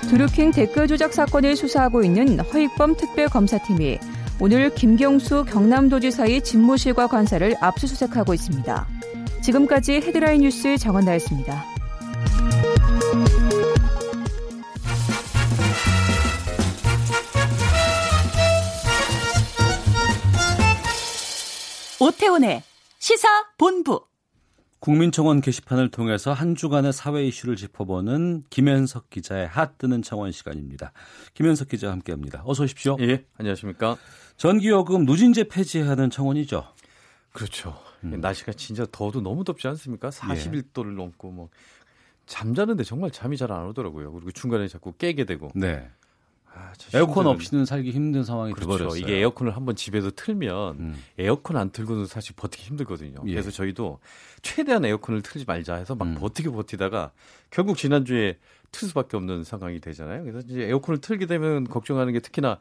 드루킹 댓글 조작 사건을 수사하고 있는 허익범 특별검사팀이 오늘 김경수 경남도지사의 집무실과 관사를 압수수색하고 있습니다. 지금까지 헤드라인 뉴스 정원나였습니다. 오태훈의 시사 본부. 국민청원 게시판을 통해서 한 주간의 사회 이슈를 짚어보는 김현석 기자의 핫 뜨는 청원 시간입니다. 김현석 기자와 함께합니다. 어서 오십시오. 예, 안녕하십니까. 전기요금 누진제 폐지하는 청원이죠. 그렇죠. 음. 날씨가 진짜 더워도 너무 덥지 않습니까? 41도를 넘고 뭐 잠자는데 정말 잠이 잘 안 오더라고요. 그리고 중간에 자꾸 깨게 되고. 네. 아, 에어컨 없이는 살기 힘든 상황이 그렇죠. 돼버렸어요. 이게 에어컨을 한번 집에서 틀면 음. 에어컨 안 틀고는 사실 버티기 힘들거든요. 예. 그래서 저희도 최대한 에어컨을 틀지 말자 해서 막 음. 버티고 버티다가 결국 지난주에 틀 수밖에 없는 상황이 되잖아요. 그래서 이제 에어컨을 틀게 되면 걱정하는 게 특히나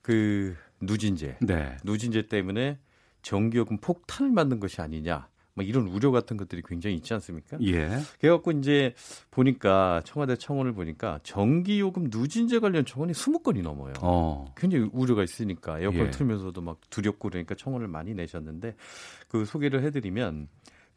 그 누진제, 네. 누진제 때문에 전기요금 폭탄을 맞는 것이 아니냐. 막 이런 우려 같은 것들이 굉장히 있지 않습니까? 예. 그래갖고 이제 보니까 청와대 청원을 보니까 전기요금 누진제 관련 청원이 20건이 넘어요. 어. 굉장히 우려가 있으니까 에어컨 예. 틀면서도 막 두렵고 그러니까 청원을 많이 내셨는데 그 소개를 해드리면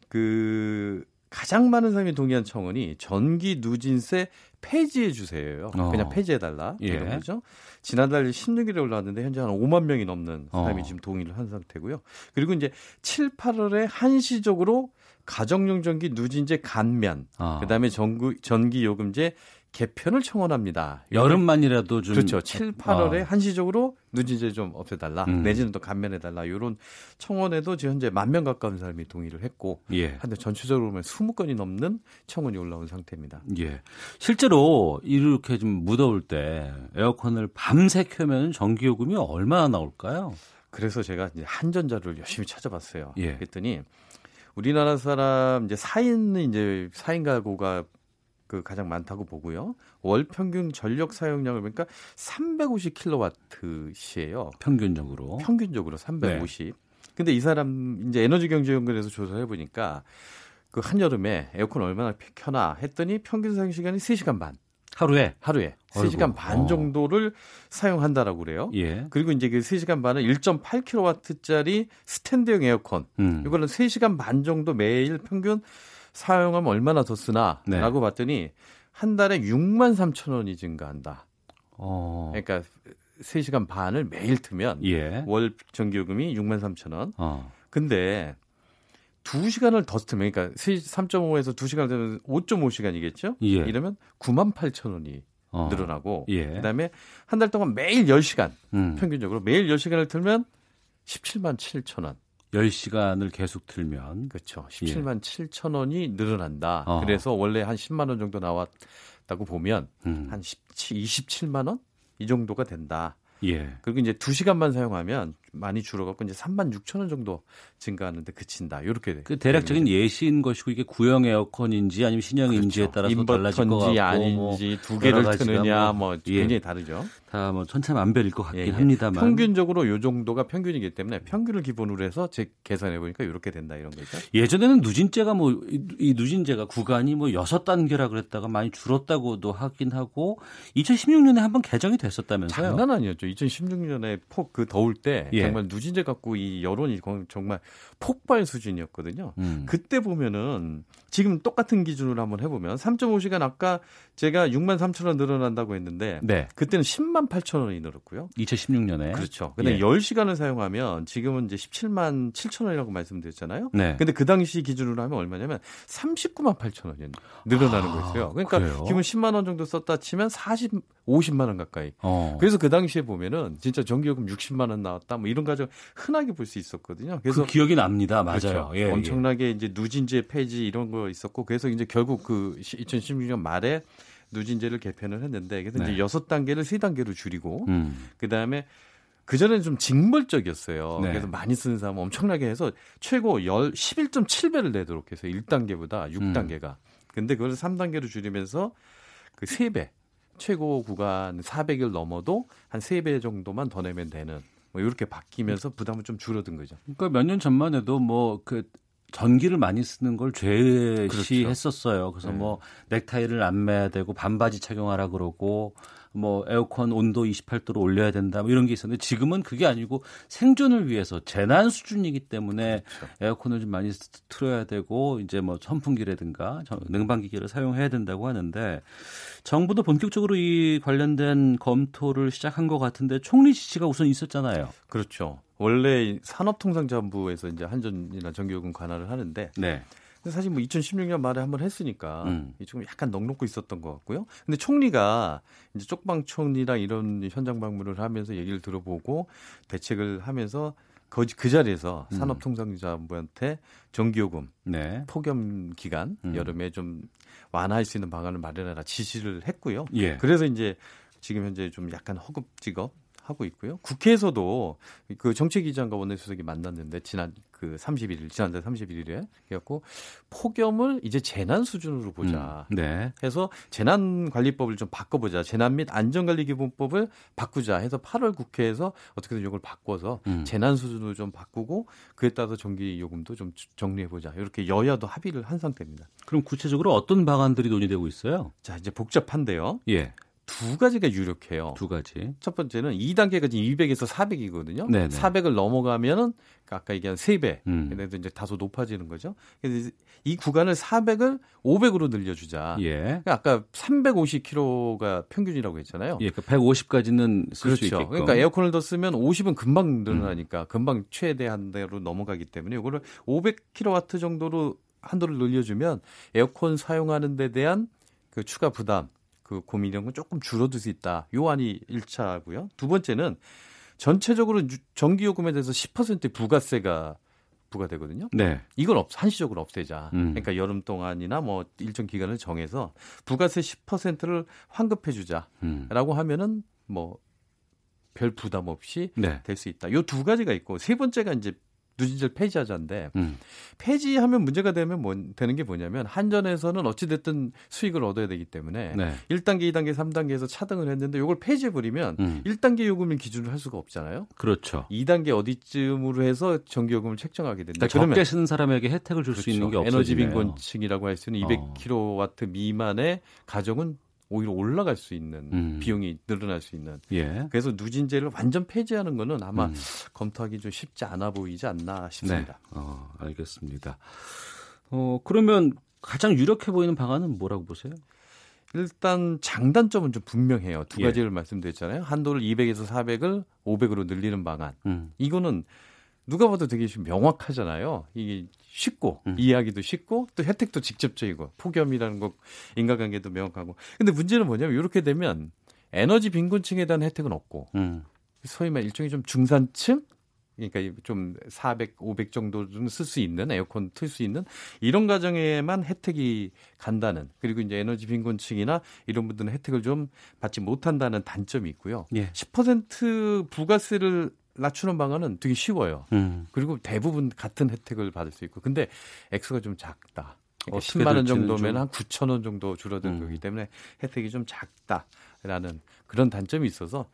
그 가장 많은 사람이 동의한 청원이 전기 누진세 폐지해 주세요요. 어. 그냥 폐지해 달라 예. 이런 거죠. 지난달 16일에 올라왔는데 현재 한 5만 명이 넘는 사람이 어. 지금 동의를 한 상태고요. 그리고 이제 7, 8월에 한시적으로 가정용 전기 누진제 감면, 아. 그다음에 전기 요금제 개편을 청원합니다. 여름만이라도 좀 그렇죠. 7, 8월에 어. 한시적으로 누진제 좀 없애달라. 음. 내지는 또 감면해달라. 이런 청원에도 지금 현재 만 명 가까운 사람이 동의를 했고 예. 한데 전체적으로 보면 20건이 넘는 청원이 올라온 상태입니다. 예. 실제로 이렇게 좀 무더울 때 에어컨을 밤새 켜면 전기요금이 얼마나 나올까요? 그래서 제가 이제 한전자를 열심히 찾아봤어요. 예. 그랬더니 우리나라 사람 이제 4인 이제 4인 가구가 그 가장 많다고 보고요. 월 평균 전력 사용량을 보니까 350kWh예요. 평균적으로. 평균적으로 네. 350. 근데 이 사람 이제 에너지 경제 연구원에서 조사해 보니까 그 한여름에 에어컨 얼마나 켜나 했더니 평균 사용 시간이 3시간 반. 하루에 하루에 아이고. 3시간 반 어. 정도를 사용한다라고 그래요. 예. 그리고 이제 그 3시간 반은 1.8kW짜리 스탠드형 에어컨. 음. 이거는 3시간 반 정도 매일 평균 사용하면 얼마나 더 쓰나라고 네. 봤더니 한 달에 6만 3천 원이 증가한다. 어. 그러니까 3시간 반을 매일 틀면 예. 월 전기요금이 6만 3천 원. 어. 근데 2시간을 더 틀면 그러니까 3.5에서 2시간 되면 5.5시간이겠죠? 예. 이러면 9만 8천 원이 어. 늘어나고 예. 그다음에 한 달 동안 매일 10시간 음. 평균적으로 매일 10시간을 틀면 17만 7천 원. 10시간을 계속 틀면 그렇죠. 17만 7천 원이 늘어난다. 어. 그래서 원래 한 10만 원 정도 나왔다고 보면 음. 한 17, 27만 원? 이 정도가 된다. 예. 그리고 이제 2시간만 사용하면 많이 줄어갖고 이제 3만 6천 원 정도 증가하는데 그친다. 이렇게 돼. 그 대략적인 예시인 것이고 이게 구형 에어컨인지 아니면 신형인지에 따라서 달라질 것 같고 그렇죠. 인버터인지 뭐 아닌지 두 개를 트느냐 뭐, 뭐 예. 굉장히 다르죠. 다 뭐 천차만별일 것 같긴 예, 예. 합니다만 평균적으로 요 정도가 평균이기 때문에 평균을 기본으로 해서 제 계산해 보니까 이렇게 된다 이런 거죠. 예전에는 누진제가 뭐 이 누진제가 구간이 뭐 여섯 단계라 그랬다가 많이 줄었다고도 하긴 하고 2016년에 한번 개정이 됐었다면서요. 장난 아니었죠. 2016년에 폭 그 더울 때 예. 정말 누진제 갖고 이 여론이 거- 정말 폭발 수준이었거든요. 음. 그때 보면은 지금 똑같은 기준으로 한번 해보면 3.5시간 아까 제가 6만 3천 원 늘어난다고 했는데 네. 그때는 10만 8천 원이 늘었고요. 2016년에 그렇죠. 근데 예. 10시간을 사용하면 지금은 이제 17만 7천 원이라고 말씀드렸잖아요. 네. 근데 그 당시 기준으로 하면 얼마냐면 39만 8천 원이 늘어나는 아, 거였어요. 그러니까 그래요? 기본 10만 원 정도 썼다 치면 40, 50만 원 가까이. 어. 그래서 그 당시에 보면은 진짜 전기요금 60만 원 나왔다 뭐 이런 가정 흔하게 볼 수 있었거든요. 그래서 그 기억이 납니다. 맞아요. 그렇죠. 예, 예. 엄청나게 이제 누진제 폐지 이런 거 있었고 그래서 이제 결국 그 2016년 말에 누진제를 개편을 했는데 그래서 네. 이제 여섯 단계를 세 단계로 줄이고 음. 그다음에 그 전에는 좀 징벌적이었어요. 네. 그래서 많이 쓰는 사람은 엄청나게 해서 최고 10, 11.7배를 내도록 해서 1단계보다 6단계가. 근데 그걸 3단계로 줄이면서 그 3배. 최고 구간 400을 넘어도 한 3배 정도만 더 내면 되는 뭐 이렇게 바뀌면서 부담은 좀 줄어든 거죠. 그러니까 몇 년 전만 해도 뭐 그 전기를 많이 쓰는 걸 죄시했었어요. 그래서 네. 뭐 넥타이를 안 매야 되고 반바지 착용하라 그러고 뭐 에어컨 온도 28도로 올려야 된다 뭐 이런 게 있었는데 지금은 그게 아니고 생존을 위해서 재난 수준이기 때문에 그렇죠. 에어컨을 좀 많이 스- 틀어야 되고 이제 뭐 선풍기라든가 저- 냉방기기를 사용해야 된다고 하는데 정부도 본격적으로 이 관련된 검토를 시작한 것 같은데 총리 지시가 우선 있었잖아요. 그렇죠. 원래 산업통상자원부에서 이제 한전이나 전기요금 관할을 하는데 네. 근데 사실 뭐 2016년 말에 한번 했으니까 음. 좀 약간 넉넉고 있었던 것 같고요. 근데 총리가 이제 쪽방 총리랑 이런 현장 방문을 하면서 얘기를 들어보고 대책을 하면서 그, 그 자리에서 음. 산업통상자원부한테 전기요금 네. 폭염 기간 음. 여름에 좀 완화할 수 있는 방안을 마련해라 지시를 했고요. 예. 그래서 이제 지금 현재 좀 약간 허급지겁 하고 있고요. 국회에서도 그 정책위장과 원내수석이 만났는데 지난 그 31일 지난달 31일에 그래갖고 폭염을 이제 재난 수준으로 보자. 음, 네. 해서 재난관리법을 좀 바꿔보자. 재난 및 안전관리기본법을 바꾸자 해서 8월 국회에서 어떻게든 이걸 바꿔서 음. 재난 수준으로 좀 바꾸고 그에 따라서 전기 요금도 좀 정리해보자. 이렇게 여야도 합의를 한 상태입니다. 그럼 구체적으로 어떤 방안들이 논의되고 있어요? 자 이제 복잡한데요. 예. 두 가지가 유력해요. 두 가지. 첫 번째는 2단계가 지금 200에서 400이거든요. 네네. 400을 넘어가면은 아까 얘기한 3배. 음. 그래서 이제 다소 높아지는 거죠. 그래서 이 구간을 400을 500으로 늘려주자. 예. 그러니까 아까 350km가 평균이라고 했잖아요. 예, 그 150까지는 쓸수 그렇죠. 있게끔. 그러니까 에어컨을 더 쓰면 50은 금방 늘어나니까 음. 금방 최대한대로 넘어가기 때문에 이거를 500kW 정도로 한도를 늘려주면 에어컨 사용하는 데 대한 그 추가 부담, 그 고민 이런 건 조금 줄어들 수 있다. 요 안이 1차고요. 두 번째는 전체적으로 유- 전기 요금에 대해서 10% 부가세가 부과되거든요. 네. 이걸 없, 한시적으로 없애자. 음. 그러니까 여름 동안이나 뭐 일정 기간을 정해서 부가세 10%를 환급해 주자라고 음. 하면은 뭐 별 부담 없이 네. 될수 있다. 요 두 가지가 있고 세 번째가 이제 누진제를 폐지하자인데 음. 폐지하면 문제가 되면 뭐, 되는 게 뭐냐면 한전에서는 어찌 됐든 수익을 얻어야 되기 때문에 네. 1단계, 2단계, 3단계에서 차등을 했는데 요걸 폐지해 버리면 음. 1단계 요금을 기준으로 할 수가 없잖아요. 그렇죠. 2단계 어디쯤으로 해서 전기 요금을 책정하게 된다. 그러니까 적게 쓰는 사람에게 혜택을 줄수 그렇죠. 있는 게 없어지네요. 에너지 빈곤층이라고 할 수 있는 어. 200kW 미만의 가정은 오히려 올라갈 수 있는 음. 비용이 늘어날 수 있는 예. 그래서 누진제를 완전 폐지하는 거는 아마 음. 검토하기 좀 쉽지 않아 보이지 않나 네. 싶습니다. 어, 알겠습니다. 어, 그러면 가장 유력해 보이는 방안은 뭐라고 보세요? 일단 장단점은 좀 분명해요. 두 예. 가지를 말씀드렸잖아요. 한도를 200에서 400을 500으로 늘리는 방안. 음. 이거는 누가 봐도 되게 좀 명확하잖아요. 이게 쉽고 음. 이해하기도 쉽고 또 혜택도 직접적이고 폭염이라는 것 인과관계도 명확하고. 근데 문제는 뭐냐면 이렇게 되면 에너지 빈곤층에 대한 혜택은 없고 음. 소위 말 일종의 좀 중산층 그러니까 좀 400, 500 정도는 쓸 수 있는 에어컨 틀 수 있는 이런 가정에만 혜택이 간다는 그리고 이제 에너지 빈곤층이나 이런 분들은 혜택을 좀 받지 못한다는 단점이 있고요. 예. 10% 부가세를 낮추는 방안은 되게 쉬워요. 음. 그리고 대부분 같은 혜택을 받을 수 있고 근데 액수가 좀 작다. 그러니까 어떻게 10만 원 정도면 좀- 한 9천 원 정도 줄어드는 음. 거기 때문에 혜택이 좀 작다라는 그런 단점이 있어서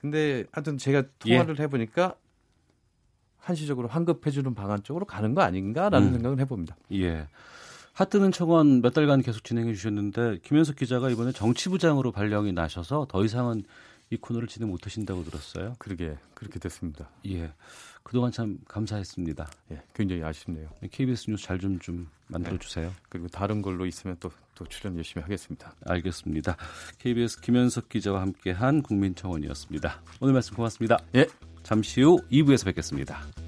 근데 하여튼 제가 예. 통화를 해보니까 한시적으로 환급해주는 방안 쪽으로 가는 거 아닌가라는 음. 생각을 해봅니다. 예. 하뜨는 청원 몇 달간 계속 진행해 주셨는데 김현석 기자가 이번에 정치부장으로 발령이 나셔서 더 이상은 이 코너를 진행 못 하신다고 들었어요. 그러게 그렇게 됐습니다. 예. 그동안 참 감사했습니다. 예, 굉장히 아쉽네요. KBS 뉴스 잘 좀좀 만들어 네. 주세요. 그리고 다른 걸로 있으면 또, 또 출연 열심히 하겠습니다. 알겠습니다. KBS 김현석 기자와 함께한 국민청원이었습니다. 오늘 말씀 고맙습니다. 예. 잠시 후 2부에서 뵙겠습니다.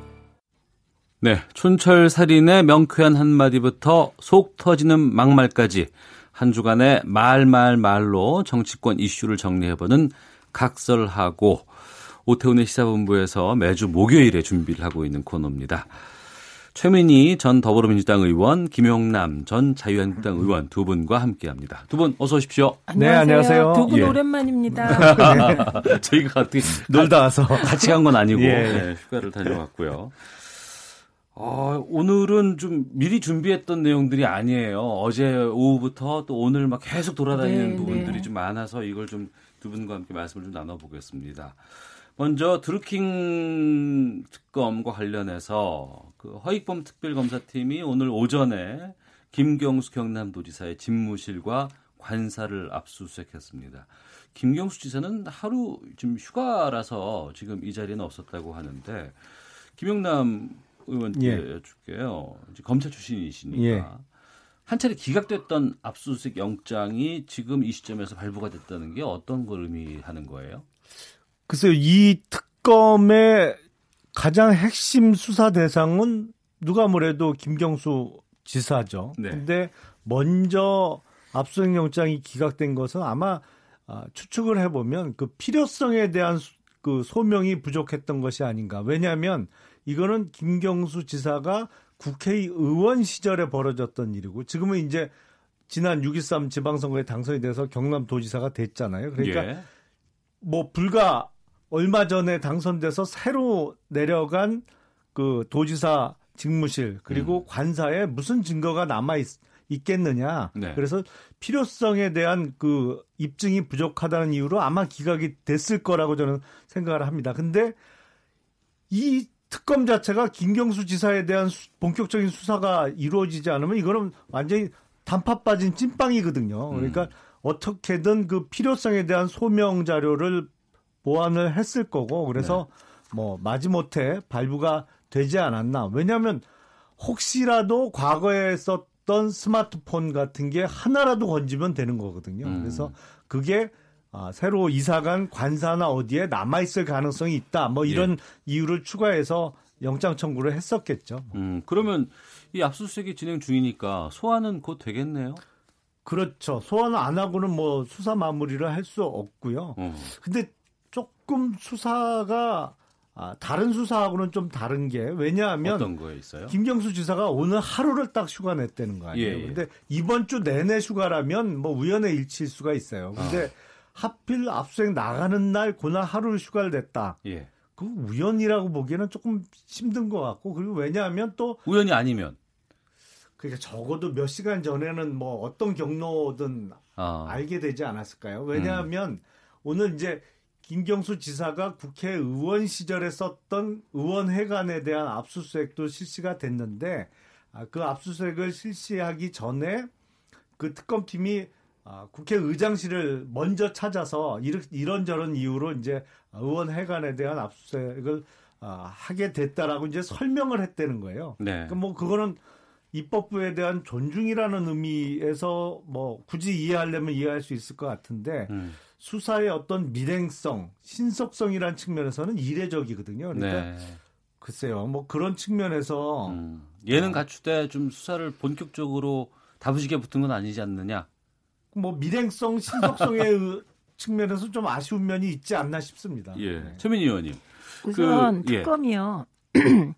네, 촌철 살인의 명쾌한 한마디부터 속 터지는 막말까지 한 주간의 말말 말로 정치권 이슈를 정리해보는 각설하고 오태훈의 시사본부에서 매주 목요일에 준비를 하고 있는 코너입니다. 최민희 전 더불어민주당 의원, 김용남 전 자유한국당 의원 두 분과 함께합니다. 두 분 어서 오십시오. 네, 안녕하세요. 두분 예. 오랜만입니다. 저희가 어떻게 놀다 와서 같이 간 건 아니고 예. 네, 휴가를 다녀왔고요. 어, 오늘은 좀 미리 준비했던 내용들이 아니에요. 어제 오후부터 또 오늘 막 계속 돌아다니는 네, 부분들이 네. 좀 많아서 이걸 좀 두 분과 함께 말씀을 좀 나눠보겠습니다. 먼저 드루킹 특검과 관련해서 그 허익범 특별검사팀이 오늘 오전에 김경수 경남도지사의 집무실과 관사를 압수수색했습니다. 김경수 지사는 하루 좀 휴가라서 지금 이 자리에는 없었다고 하는데 김영남 의원께 예. 여쭐게요. 이제 검찰 출신이시니까 예. 한 차례 기각됐던 압수수색 영장이 지금 이 시점에서 발부가 됐다는 게 어떤 걸 의미하는 거예요? 글쎄요, 이 특검의 가장 핵심 수사 대상은 누가 뭐래도 김경수 지사죠. 네. 근데 먼저 압수수색 영장이 기각된 것은 아마 아, 추측을 해보면 그 필요성에 대한 수- 그 소명이 부족했던 것이 아닌가. 왜냐하면 이거는 김경수 지사가 국회의원 시절에 벌어졌던 일이고 지금은 이제 지난 6.13 지방선거에 당선이 돼서 경남도지사가 됐잖아요. 그러니까 예. 뭐 불과 얼마 전에 당선돼서 새로 내려간 그 도지사 직무실 그리고 관사에 무슨 증거가 남아 있, 있겠느냐. 네. 그래서 필요성에 대한 그 입증이 부족하다는 이유로 아마 기각이 됐을 거라고 저는 생각을 합니다. 근데 이 특검 자체가 김경수 지사에 대한 수- 본격적인 수사가 이루어지지 않으면 이거는 완전히 단팥 빠진 찐빵이거든요. 그러니까 어떻게든 그 필요성에 대한 소명 자료를 보완을 했을 거고 그래서 뭐 마지못해 발부가 되지 않았나. 왜냐하면 혹시라도 과거에 썼던 스마트폰 같은 게 하나라도 건지면 되는 거거든요. 음. 그래서 그게 아, 새로 이사간 관사나 어디에 남아있을 가능성이 있다. 뭐 이런 이유를 추가해서 영장 청구를 했었겠죠. 음, 그러면 이 압수수색이 진행 중이니까 소환은 곧 되겠네요. 그렇죠. 소환 안 하고는 뭐 수사 마무리를 할 수 없고요. 어. 근데 조금 수사가 아, 다른 수사하고는 좀 다른 게 왜냐하면 어떤 거에 있어요? 김경수 지사가 오늘 하루를 딱 휴가 냈다는 거 아니에요. 예, 예. 근데 이번 주 내내 휴가라면 뭐 우연의 일치일 수가 있어요. 근데 아. 하필 압수수색 나가는 날 그날 하루를 휴가를 냈다. 예. 그 우연이라고 보기에는 조금 힘든 것 같고 그리고 왜냐하면 또 우연이 아니면 그러니까 적어도 몇 시간 전에는 뭐 어떤 경로든 아. 알게 되지 않았을까요? 왜냐하면 오늘 이제 김경수 지사가 국회의원 시절에 썼던 의원회관에 대한 압수수색도 실시가 됐는데 아, 그 압수수색을 실시하기 전에 그 특검팀이 아, 국회의장실을 먼저 찾아서 이런- 이런 저런 이유로 이제 의원회관에 대한 압수수색을 아, 하게 됐다라고 이제 설명을 했다는 거예요. 네. 그러니까 뭐 그거는 입법부에 대한 존중이라는 의미에서 뭐 굳이 이해하려면 이해할 수 있을 것 같은데 음. 수사의 어떤 밀행성, 신속성이라는 측면에서는 이례적이거든요. 그러니까 네. 글쎄요, 뭐 그런 측면에서 음. 예는 갖추되 좀 수사를 본격적으로 다부지게 붙은 건 아니지 않느냐? 뭐 밀행성, 신속성의 의- 측면에서 좀 아쉬운 면이 있지 않나 싶습니다. 예. 네. 최민희 의원님. 우선 그, 예. 특검이요.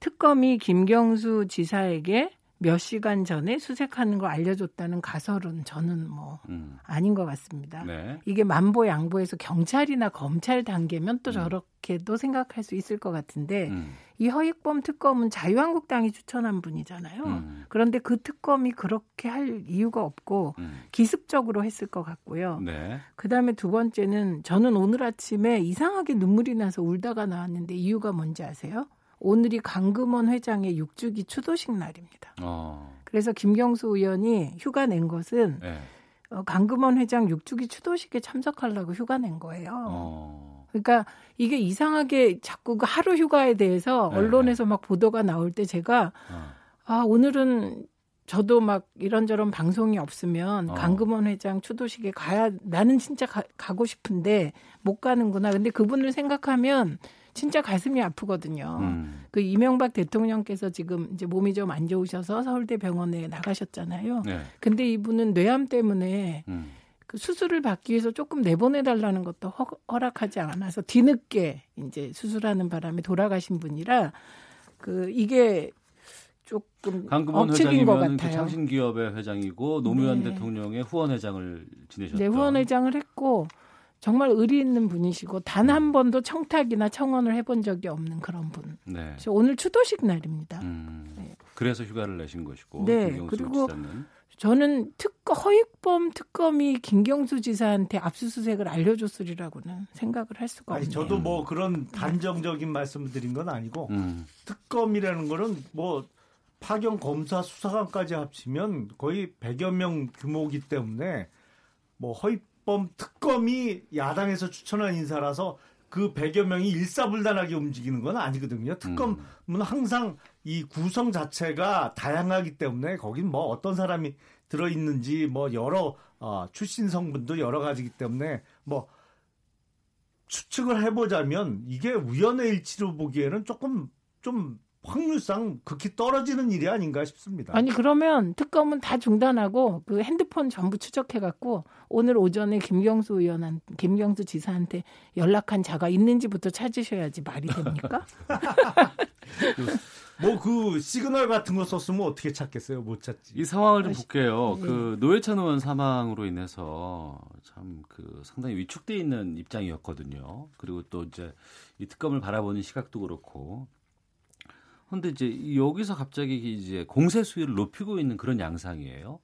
특검이 김경수 지사에게 몇 시간 전에 수색하는 거 알려줬다는 가설은 저는 뭐 음. 아닌 것 같습니다. 네. 이게 만보 양보해서 경찰이나 검찰 단계면 음. 또 저렇게도 생각할 수 있을 것 같은데 음. 이 허익범 특검은 자유한국당이 추천한 분이잖아요. 음. 그런데 그 특검이 그렇게 할 이유가 없고 음. 기습적으로 했을 것 같고요. 네. 그 다음에 두 번째는 저는 오늘 아침에 이상하게 눈물이 나서 울다가 나왔는데 이유가 뭔지 아세요? 오늘이 강금원 회장의 6주기 추도식 날입니다. 어. 그래서 김경수 의원이 휴가 낸 것은 네. 어, 강금원 회장 6주기 추도식에 참석하려고 휴가 낸 거예요. 어. 그러니까 이게 이상하게 자꾸 그 하루 휴가에 대해서 네. 언론에서 막 보도가 나올 때 제가 어. 아 오늘은 저도 막 이런저런 방송이 없으면 어. 강금원 회장 추도식에 가야 나는 진짜 가, 가고 싶은데 못 가는구나. 근데 그분을 생각하면 진짜 가슴이 아프거든요. 음. 그 이명박 대통령께서 지금 이제 몸이 좀 안 좋으셔서 서울대 병원에 나가셨잖아요. 네. 근데 이분은 뇌암 때문에 음. 그 수술을 받기 위해서 조금 내보내달라는 것도 허, 허락하지 않아서 뒤늦게 이제 수술하는 바람에 돌아가신 분이라 그 이게 조금 억측인 것그 같아요. 창신기업의 회장이고 노무현 네. 대통령의 후원회장을 지내셨던. 네, 후원회장을 했고 정말 의리 있는 분이시고 단 한 번도 청탁이나 청원을 해본 적이 없는 그런 분. 네. 그래서 오늘 추도식 날입니다. 음. 그래서 휴가를 내신 것이고 네, 김경수 그리고 지사는 저는 특검 허익범 특검이 김경수 지사한테 압수수색을 알려줬으리라고는 생각을 할 수가 아니 없네요. 저도 뭐 그런 단정적인 말씀을 드린 건 아니고 음. 특검이라는 거는 뭐 파견 검사 수사관까지 합치면 거의 100여 명 규모이기 때문에 뭐 허 위범 특검이 야당에서 추천한 인사라서 그 100여 명이 일사불란하게 움직이는 건 아니거든요. 특검은 음. 항상 이 구성 자체가 다양하기 때문에 거긴 뭐 어떤 사람이 들어 있는지 뭐 여러 어, 출신 성분도 여러 가지기 때문에 뭐 추측을 해보자면 이게 우연의 일치로 보기에는 조금 좀 확률상 극히 떨어지는 일이 아닌가 싶습니다. 아니 그러면 특검은 다 중단하고 그 핸드폰 전부 추적해갖고 오늘 오전에 김경수 의원한 김경수 지사한테 연락한 자가 있는지부터 찾으셔야지 말이 됩니까? 뭐 그 시그널 같은 거 썼으면 어떻게 찾겠어요? 못 찾지. 이 상황을 좀 볼게요. 네. 그 노회찬 의원 사망으로 인해서 참 그 상당히 위축돼 있는 입장이었거든요. 그리고 또 이제 이 특검을 바라보는 시각도 그렇고 근데 이제 여기서 갑자기 이제 공세 수위를 높이고 있는 그런 양상이에요.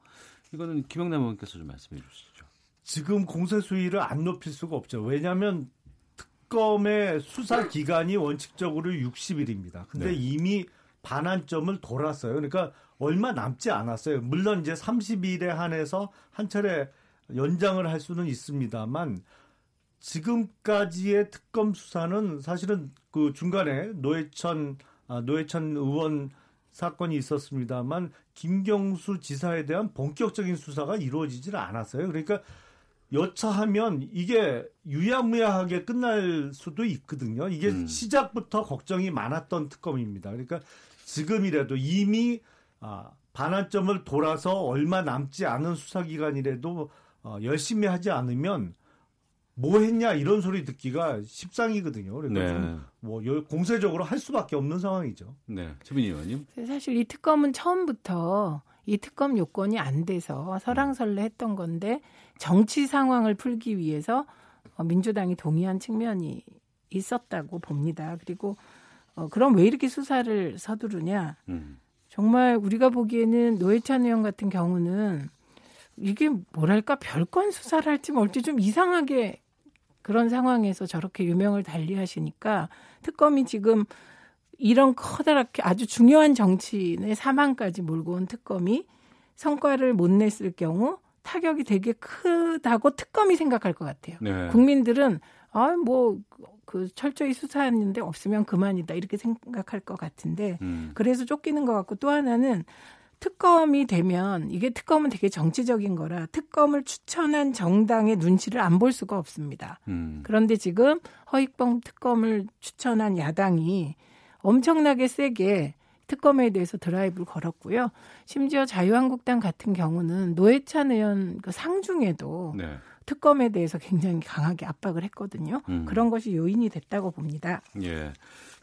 이거는 김영남 의원께서 좀 말씀해 주시죠. 지금 공세 수위를 안 높일 수가 없죠. 왜냐하면 특검의 수사 기간이 원칙적으로 60일입니다. 근데 네. 이미 반환점을 돌았어요. 그러니까 얼마 남지 않았어요. 물론 이제 30일에 한해서 한 차례 연장을 할 수는 있습니다만 지금까지의 특검 수사는 사실은 그 중간에 노회천 아, 노회찬 의원 사건이 있었습니다만 김경수 지사에 대한 본격적인 수사가 이루어지질 않았어요. 그러니까 여차하면 이게 유야무야하게 끝날 수도 있거든요. 이게 음. 시작부터 걱정이 많았던 특검입니다. 그러니까 지금이라도 이미 아, 반환점을 돌아서 얼마 남지 않은 수사기관이라도 어, 열심히 하지 않으면 뭐 했냐 이런 소리 듣기가 십상이거든요. 그러니까 네. 뭐 공세적으로 할 수밖에 없는 상황이죠. 네, 최민희 의원님. 사실 이 특검은 처음부터 이 특검 요건이 안 돼서 설랑설레했던 건데 정치 상황을 풀기 위해서 어, 민주당이 동의한 측면이 있었다고 봅니다. 그리고 어, 그럼 왜 이렇게 수사를 서두르냐? 음. 정말 우리가 보기에는 노회찬 의원 같은 경우는 이게 뭐랄까 별건 수사를 할지 뭘지 좀 이상하게 그런 상황에서 저렇게 유명을 달리하시니까 특검이 지금 이런 커다랗게 아주 중요한 정치인의 사망까지 몰고 온 특검이 성과를 못 냈을 경우 타격이 되게 크다고 특검이 생각할 것 같아요. 네. 국민들은 아 뭐 그 철저히 수사했는데 없으면 그만이다 이렇게 생각할 것 같은데 음. 그래서 쫓기는 것 같고 또 하나는 특검이 되면 이게 특검은 되게 정치적인 거라 특검을 추천한 정당의 눈치를 안 볼 수가 없습니다. 음. 그런데 지금 허익범 특검을 추천한 야당이 엄청나게 세게 특검에 대해서 드라이브를 걸었고요. 심지어 자유한국당 같은 경우는 노회찬 의원 그 상중에도 네. 특검에 대해서 굉장히 강하게 압박을 했거든요. 음. 그런 것이 요인이 됐다고 봅니다. 예.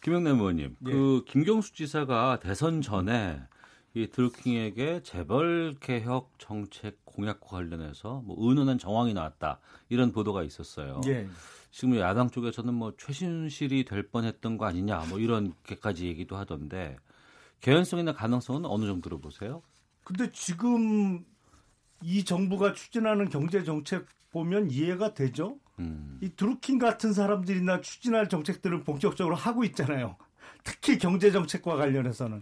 김영남 의원님, 예. 그 김경수 지사가 대선 전에 이 드루킹에게 재벌 개혁 정책 공약과 관련해서 뭐 은은한 정황이 나왔다 이런 보도가 있었어요. 예. 지금 야당 쪽에서는 뭐 최신실이 될 뻔했던 거 아니냐 뭐 이런 게까지 얘기도 하던데 개연성이나 가능성은 어느 정도로 보세요? 근데 지금 이 정부가 추진하는 경제 정책 보면 이해가 되죠. 음. 이 드루킹 같은 사람들이나 추진할 정책들을 본격적으로 하고 있잖아요. 특히 경제 정책과 관련해서는.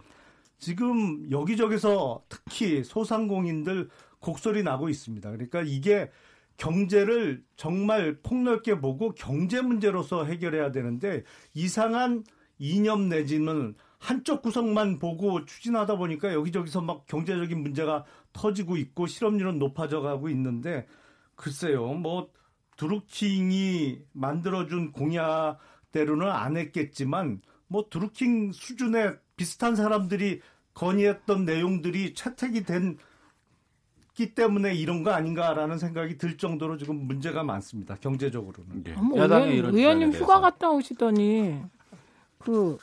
지금 여기저기서 특히 소상공인들 곡소리 나고 있습니다. 그러니까 이게 경제를 정말 폭넓게 보고 경제 문제로서 해결해야 되는데 이상한 이념 내지는 한쪽 구석만 보고 추진하다 보니까 여기저기서 막 경제적인 문제가 터지고 있고 실업률은 높아져 가고 있는데 글쎄요. 뭐 드루킹이 만들어준 공약대로는 안 했겠지만 뭐 드루킹 수준의 비슷한 사람들이 건의했던 내용들이 채택이 된 기 때문에 이런 거 아닌가라는 생각이 들 정도로 지금 문제가 많습니다. 경제적으로는. 네. 야당의 이런 의원님 휴가 갔다 오시더니 그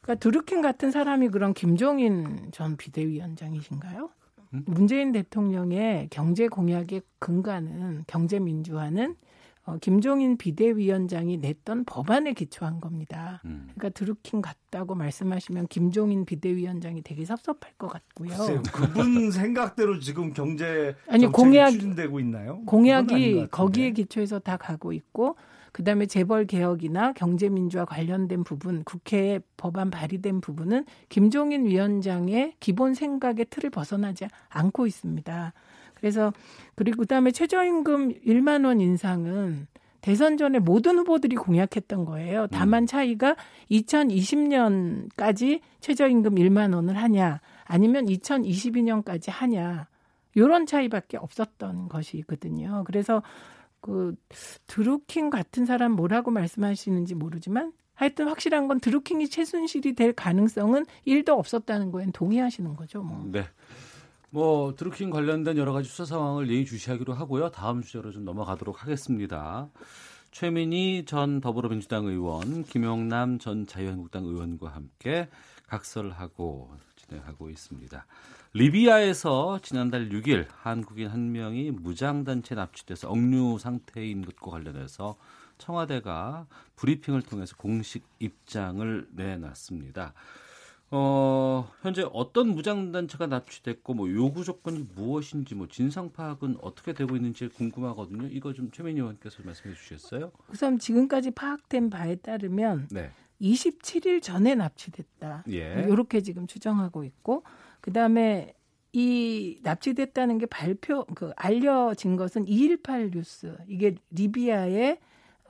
그러니까 드루킹 같은 사람이 그런 김종인 전 비대위원장이신가요? 음? 문재인 대통령의 경제 공약의 근간은 경제 민주화는 어, 김종인 비대위원장이 냈던 법안에 기초한 겁니다. 음. 그러니까 드루킹 같다고 말씀하시면 김종인 비대위원장이 되게 섭섭할 것 같고요. 글쎄요, 그분 생각대로 지금 경제 아니 공약 추진되고 있나요? 공약이 거기에 기초해서 다 가고 있고 그다음에 재벌 개혁이나 경제 민주화 관련된 부분 국회에 법안 발의된 부분은 김종인 위원장의 기본 생각의 틀을 벗어나지 않고 있습니다. 그래서 그리고 그다음에 최저임금 1만 원 인상은 대선 전에 모든 후보들이 공약했던 거예요. 다만 차이가 2020년까지 최저임금 1만 원을 하냐 아니면 2022년까지 하냐 요런 차이밖에 없었던 것이거든요. 그래서 그 드루킹 같은 사람 뭐라고 말씀하시는지 모르지만 하여튼 확실한 건 드루킹이 최순실이 될 가능성은 1도 없었다는 거엔 동의하시는 거죠, 뭐. 네. 뭐 드루킹 관련된 여러 가지 수사 상황을 예의주시하기로 하고요. 다음 주제로 좀 넘어가도록 하겠습니다. 최민희 전 더불어민주당 의원, 김용남 전 자유한국당 의원과 함께 각설을 하고 진행하고 있습니다. 리비아에서 지난달 6일 한국인 한 명이 무장단체 납치돼서 억류 상태인 것과 관련해서 청와대가 브리핑을 통해서 공식 입장을 내놨습니다. 어, 현재 어떤 무장단체가 납치됐고 뭐 요구 조건이 무엇인지 뭐 진상 파악은 어떻게 되고 있는지 궁금하거든요. 이거 좀 최민희 의원께서 말씀해 주시겠어요? 우선 지금까지 파악된 바에 따르면 네. 27일 전에 납치됐다. 예. 이렇게 지금 추정하고 있고 그다음에 이 납치됐다는 게 발표 그 알려진 것은 218 뉴스 이게 리비아의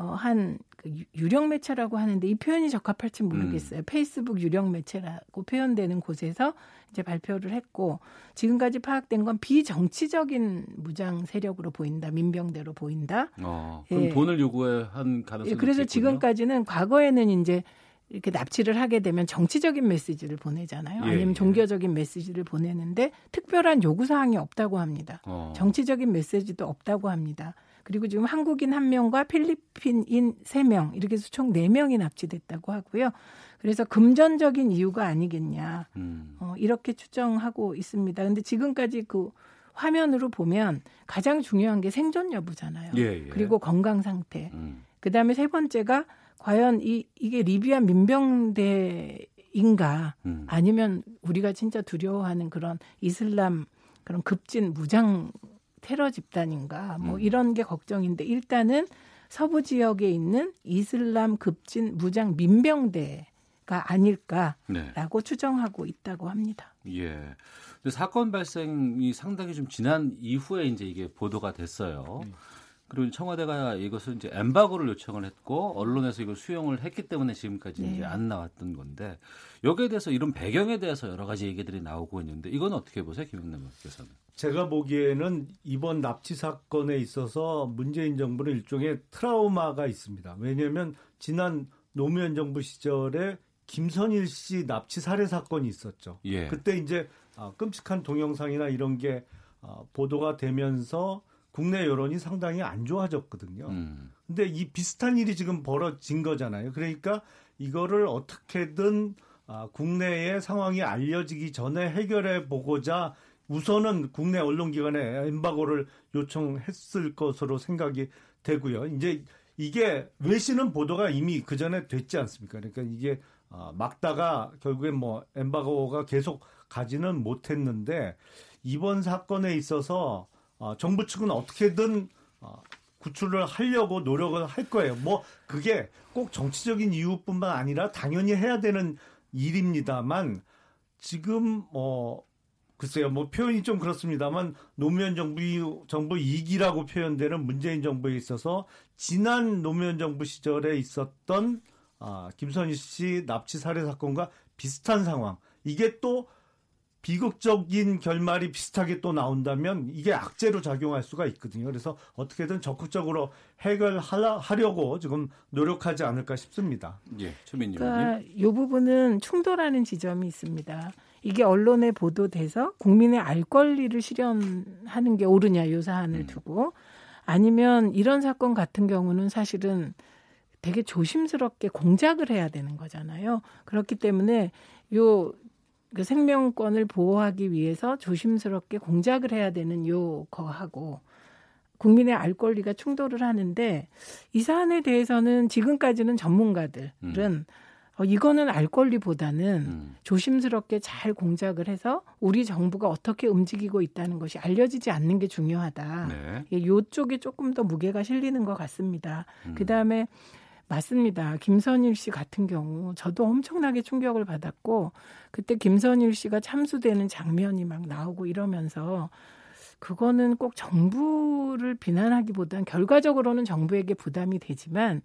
어, 한그 유령 매체라고 하는데 이 표현이 적합할지 모르겠어요. 음. 페이스북 유령 매체라고 표현되는 곳에서 이제 발표를 했고 지금까지 파악된 건 비정치적인 무장 세력으로 보인다, 민병대로 보인다. 어, 그럼 예. 돈을 요구한 가능성이 예, 그래서 있겠군요? 지금까지는 과거에는 이제 이렇게 납치를 하게 되면 정치적인 메시지를 보내잖아요. 예, 아니면 예. 종교적인 메시지를 보내는데 특별한 요구 사항이 없다고 합니다. 어. 정치적인 메시지도 없다고 합니다. 그리고 지금 한국인 한 명과 필리핀인 세 명 이렇게 해서 총 네 명이 납치됐다고 하고요. 그래서 금전적인 이유가 아니겠냐 음. 어, 이렇게 추정하고 있습니다. 근데 지금까지 그 화면으로 보면 가장 중요한 게 생존 여부잖아요. 예, 예. 그리고 건강 상태. 음. 그 다음에 세 번째가 과연 이 이게 리비아 민병대인가 음. 아니면 우리가 진짜 두려워하는 그런 이슬람 그런 급진 무장 테러 집단인가 뭐 음. 이런 게 걱정인데 일단은 서부 지역에 있는 이슬람 급진 무장 민병대가 아닐까라고 네. 추정하고 있다고 합니다. 예. 근데 사건 발생이 상당히 좀 지난 이후에 이제 이게 보도가 됐어요. 음. 그리고 청와대가 이것을 이제 엠바고를 요청을 했고 언론에서 이걸 수용을 했기 때문에 지금까지 네. 이제 안 나왔던 건데 여기에 대해서 이런 배경에 대해서 여러 가지 얘기들이 나오고 있는데 이건 어떻게 보세요, 김영남 의원께서는? 제가 보기에는 이번 납치 사건에 있어서 문재인 정부는 일종의 트라우마가 있습니다. 왜냐하면 지난 노무현 정부 시절에 김선일 씨 납치 살해 사건이 있었죠. 예. 그때 이제 아, 끔찍한 동영상이나 이런 게 아, 보도가 되면서 국내 여론이 상당히 안 좋아졌거든요. 음. 근데 이 비슷한 일이 지금 벌어진 거잖아요. 그러니까 이거를 어떻게든 아, 국내의 상황이 알려지기 전에 해결해 보고자 우선은 국내 언론기관에 엠바고를 요청했을 것으로 생각이 되고요. 이제 이게 외신은 보도가 이미 그 전에 됐지 않습니까? 그러니까 이게 아, 막다가 결국엔 뭐 엠바고가 계속 가지는 못했는데 이번 사건에 있어서 어, 정부 측은 어떻게든 어, 구출을 하려고 노력을 할 거예요. 뭐 그게 꼭 정치적인 이유뿐만 아니라 당연히 해야 되는 일입니다만 지금 뭐 글쎄요, 뭐 표현이 좀 그렇습니다만 노무현 정부 정부 이기라고 표현되는 문재인 정부에 있어서 지난 노무현 정부 시절에 있었던 아, 김선희 씨 납치 살해 사건과 비슷한 상황. 이게 또 비극적인 결말이 비슷하게 또 나온다면 이게 악재로 작용할 수가 있거든요. 그래서 어떻게든 적극적으로 해결하려고 지금 노력하지 않을까 싶습니다. 예, 최민희 그러니까 이 부분은 충돌하는 지점이 있습니다. 이게 언론에 보도돼서 국민의 알 권리를 실현하는 게 옳으냐 요 사안을 음. 두고 아니면 이런 사건 같은 경우는 사실은 되게 조심스럽게 공작을 해야 되는 거잖아요. 그렇기 때문에 요 그 생명권을 보호하기 위해서 조심스럽게 공작을 해야 되는 요 거하고 국민의 알 권리가 충돌을 하는데 이 사안에 대해서는 지금까지는 전문가들은 음. 어, 이거는 알 권리보다는 음. 조심스럽게 잘 공작을 해서 우리 정부가 어떻게 움직이고 있다는 것이 알려지지 않는 게 중요하다. 네. 예, 요쪽에 조금 더 무게가 실리는 것 같습니다. 음. 그 다음에 맞습니다. 김선일 씨 같은 경우 저도 엄청나게 충격을 받았고 그때 김선일 씨가 참수되는 장면이 막 나오고 이러면서 그거는 꼭 정부를 비난하기보다는 결과적으로는 정부에게 부담이 되지만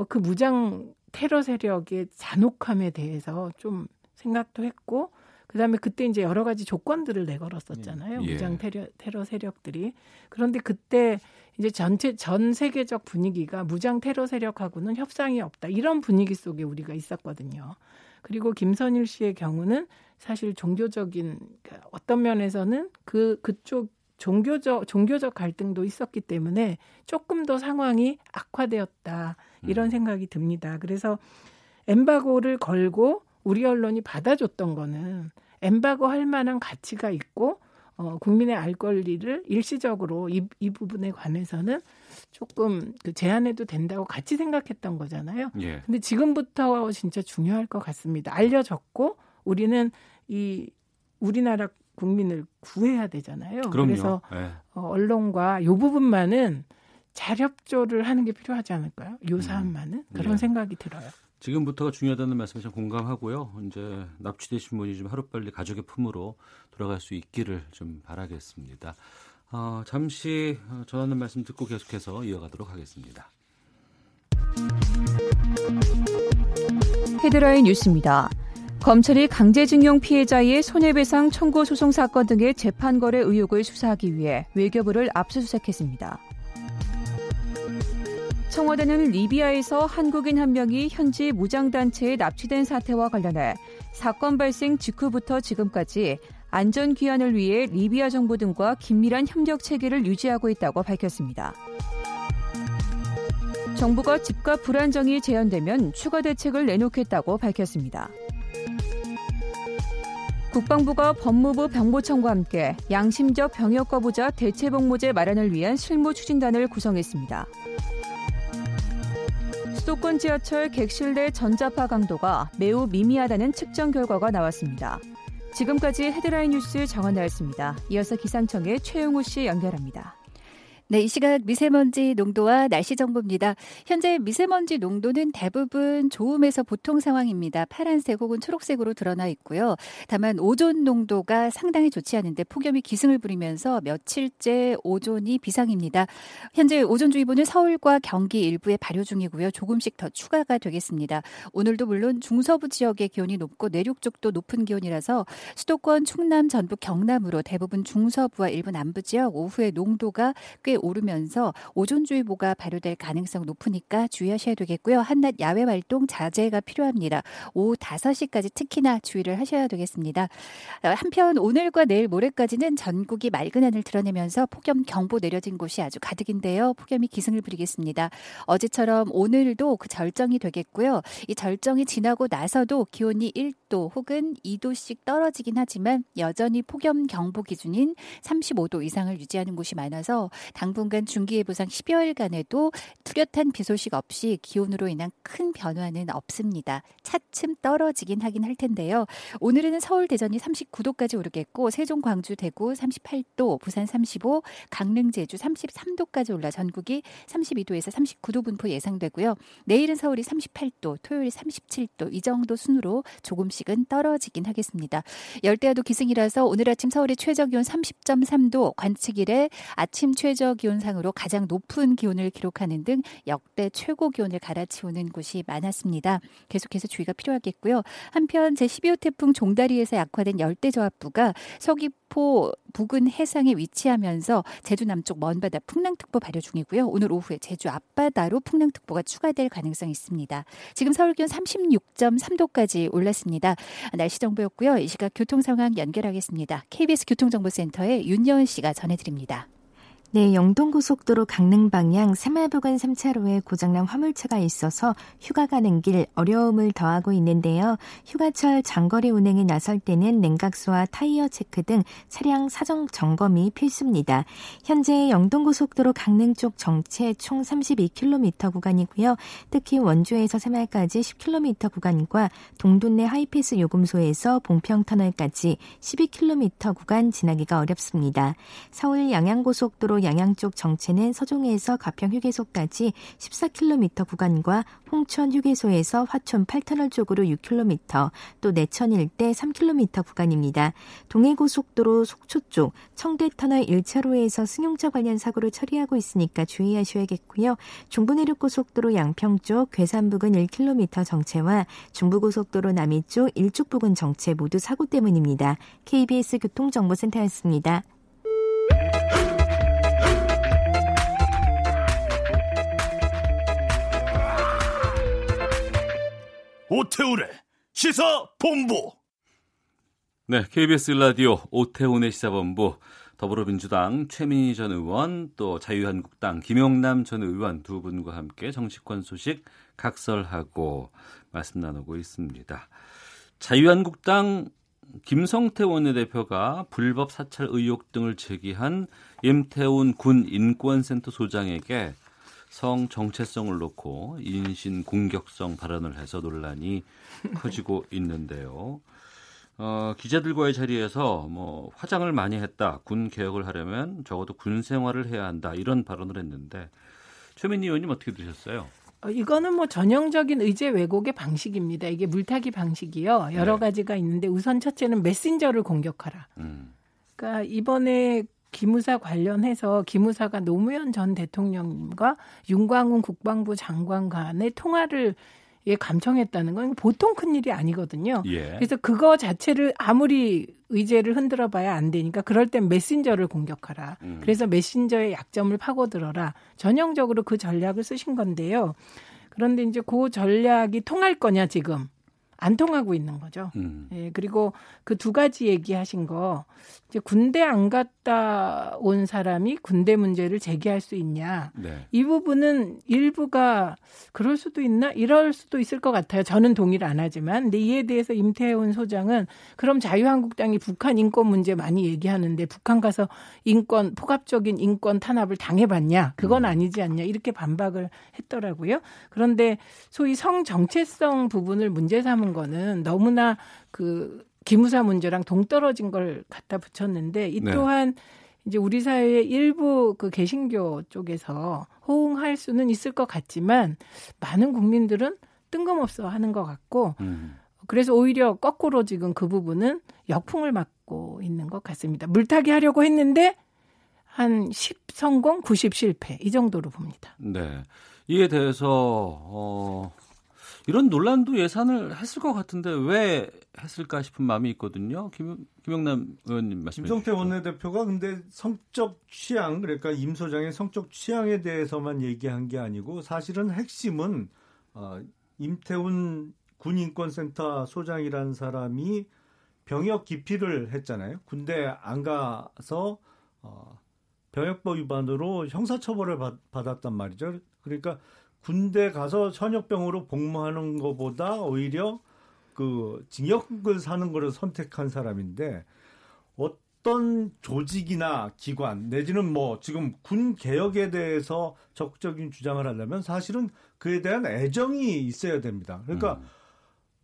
어, 그 무장 테러 세력의 잔혹함에 대해서 좀 생각도 했고 그다음에 그때 이제 여러 가지 조건들을 내걸었었잖아요. 예. 무장 테러, 테러 세력들이. 그런데 그때 이제 전체 전 세계적 분위기가 무장 테러 세력하고는 협상이 없다. 이런 분위기 속에 우리가 있었거든요. 그리고 김선일 씨의 경우는 사실 종교적인 그러니까 어떤 면에서는 그 그쪽 종교적 종교적 갈등도 있었기 때문에 조금 더 상황이 악화되었다 이런 음. 생각이 듭니다. 그래서 엠바고를 걸고 우리 언론이 받아줬던 거는 엠바고 할 만한 가치가 있고 어, 국민의 알 권리를 일시적으로 이, 이 부분에 관해서는 조금 그 제한해도 된다고 같이 생각했던 거잖아요. 예. 근데 지금부터 진짜 중요할 것 같습니다. 알려졌고 우리는 이 우리나라 국민을 구해야 되잖아요. 그럼요. 그래서 예. 어, 언론과 요 부분만은 잘 협조를 하는 게 필요하지 않을까요? 요 음. 사안만은 그런 예. 생각이 들어요. 지금부터가 중요하다는 말씀에 참 공감하고요. 이제 납치되신 분이 좀 하루빨리 가족의 품으로 돌아갈 수 있기를 좀 바라겠습니다. 어, 잠시 어, 전하는 말씀 듣고 계속해서 이어가도록 하겠습니다. 헤드라인 뉴스입니다. 검찰이 강제징용 피해자의 손해배상 청구 소송 사건 등의 재판 거래 의혹을 수사하기 위해 외교부를 압수수색했습니다. 청와대는 리비아에서 한국인 한 명이 현지 무장단체에 납치된 사태와 관련해 사건 발생 직후부터 지금까지 안전 귀환을 위해 리비아 정부 등과 긴밀한 협력 체계를 유지하고 있다고 밝혔습니다. 정부가 집값 불안정이 재현되면 추가 대책을 내놓겠다고 밝혔습니다. 국방부가 법무부 병보청과 함께 양심적 병역 거부자 대체복무제 마련을 위한 실무 추진단을 구성했습니다. 수도권 지하철 객실 내 전자파 강도가 매우 미미하다는 측정 결과가 나왔습니다. 지금까지 헤드라인 뉴스 정한나였습니다. 이어서 기상청의 최용우 씨 연결합니다. 네, 이 시각 미세먼지 농도와 날씨 정보입니다. 현재 미세먼지 농도는 대부분 좋음에서 보통 상황입니다. 파란색 혹은 초록색으로 드러나 있고요. 다만 오존 농도가 상당히 좋지 않은데 폭염이 기승을 부리면서 며칠째 오존이 비상입니다. 현재 오존주의보는 서울과 경기 일부에 발효 중이고요. 조금씩 더 추가가 되겠습니다. 오늘도 물론 중서부 지역의 기온이 높고 내륙 쪽도 높은 기온이라서 수도권, 충남, 전북, 경남으로 대부분 중서부와 일부 남부 지역 오후에 농도가 꽤 오르면서 오존주의보가 발효될 가능성 높으니까 주의하셔야 되겠고요. 한낮 야외 활동 자제가 필요합니다. 오후 5시까지 특히나 주의를 하셔야 되겠습니다. 어, 한편 오늘과 내일 모레까지는 전국이 맑은 하늘 드러내면서 폭염 경보 내려진 곳이 아주 가득인데요. 폭염이 기승을 부리겠습니다. 어제처럼 오늘도 그 절정이 되겠고요. 이 절정이 지나고 나서도 기온이 1 도 혹은 2도씩 떨어지긴 하지만 여전히 폭염 경보 기준인 35도 이상을 유지하는 곳이 많아서 당분간 중기예보상 10여일간에도 뚜렷한 비 소식 없이 기온으로 인한 큰 변화는 없습니다. 차츰 떨어지긴 하긴 할 텐데요. 오늘은 서울, 대전이 39도까지 오르겠고 세종, 광주, 대구 38도, 부산 35, 강릉, 제주 33도까지 올라 전국이 32도에서 39도 분포 예상되고요. 내일은 서울이 38도, 토요일 37도 이 정도 순으로 조금씩 은 떨어지긴 하겠습니다. 열대야도 기승이라서 오늘 아침 서울의 최저 기온 30.3도, 관측 일에 아침 최저 기온상으로 가장 높은 기온을 기록하는 등 역대 최고 기온을 갈아치우는 곳이 많았습니다. 계속해서 주의가 필요하겠고요. 한편 제12호 태풍 종다리에서 약화된 열대저압부가 서귀 포 부근 해상에 위치하면서 제주 남쪽 먼바다 풍랑특보 발효 중이고요. 오늘 오후에 제주 앞바다로 풍랑특보가 추가될 가능성이 있습니다. 지금 서울 기온 36.3도까지 올랐습니다. 날씨 정보였고요. 이 시각 교통 상황 연결하겠습니다. KBS 교통정보센터의 윤여은 씨가 전해드립니다. 네, 영동고속도로 강릉 방향 새마부근 3차로에 고장난 화물차가 있어서 휴가 가는 길 어려움을 더하고 있는데요. 휴가철 장거리 운행에 나설 때는 냉각수와 타이어 체크 등 차량 사정 점검이 필수입니다. 현재 영동고속도로 강릉 쪽 정체 총 32km 구간이고요. 특히 원주에서 새말까지 10km 구간과 동둔내 하이패스 요금소에서 봉평터널까지 12km 구간 지나기가 어렵습니다. 서울 양양고속도로 양양 쪽 정체는 서종에서 가평 휴게소까지 14km 구간과 홍천 휴게소에서 화촌 8터널 쪽으로 6km, 또 내천 일대 3km 구간입니다. 동해고속도로 속초 쪽 청계터널 1차로에서 승용차 관련 사고를 처리하고 있으니까 주의하셔야겠고요. 중부내륙고속도로 양평 쪽 괴산 부근 1km 정체와 중부고속도로 남이 쪽 일축 부근 정체 모두 사고 때문입니다. KBS 교통정보센터였습니다. 오태우래 시사 본부. 네, KBS 라디오 오태훈의 시사본부 더불어민주당 최민희 전 의원 또 자유한국당 김용남 전 의원 두 분과 함께 정치권 소식 각설하고 말씀 나누고 있습니다. 자유한국당 김성태 원내대표가 불법 사찰 의혹 등을 제기한 임태훈 군 인권센터 소장에게 성 정체성을 놓고 인신 공격성 발언을 해서 논란이 커지고 있는데요. 어, 기자들과의 자리에서 뭐 화장을 많이 했다. 군 개혁을 하려면 적어도 군 생활을 해야 한다. 이런 발언을 했는데 최민희 의원님 어떻게 들으셨어요? 어, 이거는 뭐 전형적인 의제 왜곡의 방식입니다. 이게 물타기 방식이요. 여러 네. 가지가 있는데 우선 첫째는 메신저를 공격하라. 음. 그러니까 이번에 기무사 관련해서 기무사가 노무현 전 대통령과 윤광훈 국방부 장관 간의 통화를 예, 감청했다는 건 보통 큰 일이 아니거든요. 예. 그래서 그거 자체를 아무리 의제를 흔들어 봐야 안 되니까 그럴 땐 메신저를 공격하라. 음. 그래서 메신저의 약점을 파고들어라. 전형적으로 그 전략을 쓰신 건데요. 그런데 이제 그 전략이 통할 거냐 지금 안 통하고 있는 거죠. 음. 예, 그리고 그 두 가지 얘기하신 거 이제 군대 안 갔다 온 사람이 군대 문제를 제기할 수 있냐. 네. 이 부분은 일부가 그럴 수도 있나? 이럴 수도 있을 것 같아요. 저는 동의를 안 하지만. 근데 이에 대해서 임태훈 소장은 그럼 자유한국당이 북한 인권 문제 많이 얘기하는데 북한 가서 인권, 포괄적인 인권 탄압을 당해봤냐? 그건 음. 아니지 않냐? 이렇게 반박을 했더라고요. 그런데 소위 성 정체성 부분을 문제 삼은 거는 너무나 그 기무사 문제랑 동떨어진 걸 갖다 붙였는데 이 네. 또한 네. 이제 우리 사회의 일부 그 개신교 쪽에서 호응할 수는 있을 것 같지만 많은 국민들은 뜬금없어 하는 것 같고 음. 그래서 오히려 거꾸로 지금 그 부분은 역풍을 맞고 있는 것 같습니다. 물타기 하려고 했는데 한 10 성공, 90 실패 이 정도로 봅니다. 네. 이에 대해서 어 이런 논란도 예산을 했을 것 같은데 왜 했을까 싶은 마음이 있거든요. 김, 김영남 의원님 말씀. 김성태 원내대표가 근데 성적 취향 그러니까 임 소장의 성적 취향에 대해서만 얘기한 게 아니고 사실은 핵심은 어, 임태훈 군인권센터 소장이라는 사람이 병역 기피를 했잖아요. 군대 안 가서 어, 병역법 위반으로 형사처벌을 받, 받았단 말이죠. 그러니까 군대 가서 현역병으로 복무하는 것보다 오히려 그 징역을 사는 거를 선택한 사람인데 어떤 조직이나 기관 내지는 뭐 지금 군 개혁에 대해서 적극적인 주장을 하려면 사실은 그에 대한 애정이 있어야 됩니다. 그러니까 음.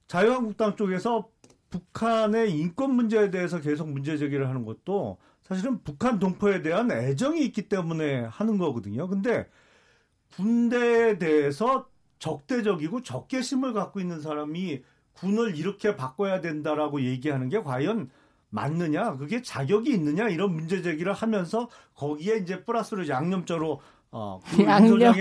자유한국당 쪽에서 북한의 인권 문제에 대해서 계속 문제 제기를 하는 것도 사실은 북한 동포에 대한 애정이 있기 때문에 하는 거거든요. 근데 군대에 대해서 적대적이고 적개심을 갖고 있는 사람이 군을 이렇게 바꿔야 된다라고 얘기하는 게 과연 맞느냐, 그게 자격이 있느냐 이런 문제 제기를 하면서 거기에 이제 플러스로 양념적으로 어, 그 양념.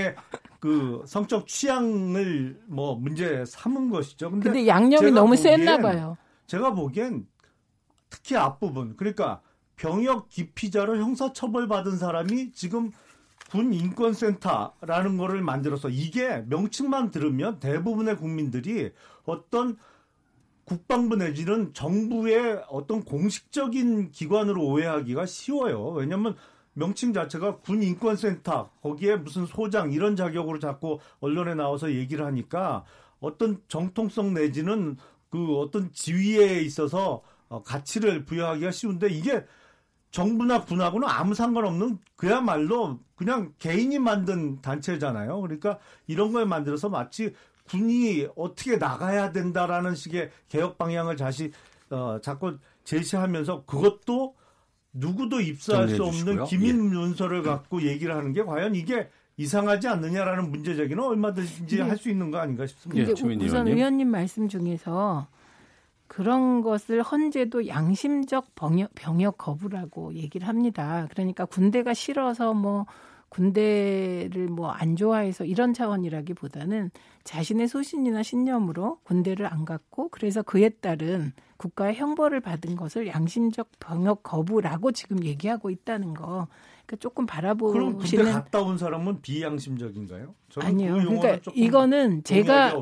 그 성적 취향을 뭐 문제 삼은 것이죠. 근데, 근데 양념이 너무 셌나 봐요. 제가 보기엔 특히 앞부분 그러니까 병역 기피자로 형사처벌 받은 사람이 지금 군 인권센터라는 거를 만들어서 이게 명칭만 들으면 대부분의 국민들이 어떤 국방부 내지는 정부의 어떤 공식적인 기관으로 오해하기가 쉬워요. 왜냐하면 명칭 자체가 군 인권센터 거기에 무슨 소장 이런 자격으로 자꾸 언론에 나와서 얘기를 하니까 어떤 정통성 내지는 그 어떤 지위에 있어서 어, 가치를 부여하기가 쉬운데 이게 정부나 군하고는 아무 상관없는 그야말로 그냥 개인이 만든 단체잖아요. 그러니까 이런 걸 만들어서 마치 군이 어떻게 나가야 된다라는 식의 개혁 방향을 다시 어, 자꾸 제시하면서 그것도 누구도 입수할 수 없는 주시고요. 기밀 문서를 갖고 얘기를 하는 게 과연 이게 이상하지 않느냐라는 문제 제기는 얼마든지 네. 할수 있는 거 아닌가 싶습니다. 우- 우선 의원님 말씀 중에서 그런 것을 헌재도 양심적 병역, 병역 거부라고 얘기를 합니다. 그러니까 군대가 싫어서 뭐 군대를 뭐 안 좋아해서 이런 차원이라기보다는 자신의 소신이나 신념으로 군대를 안 갔고 그래서 그에 따른 국가의 형벌을 받은 것을 양심적 병역 거부라고 지금 얘기하고 있다는 거. 그러니까 조금 그럼 군대 바라보시는 갔다 온 사람은 비양심적인가요? 아니요. 그 그러니까 이거는 제가.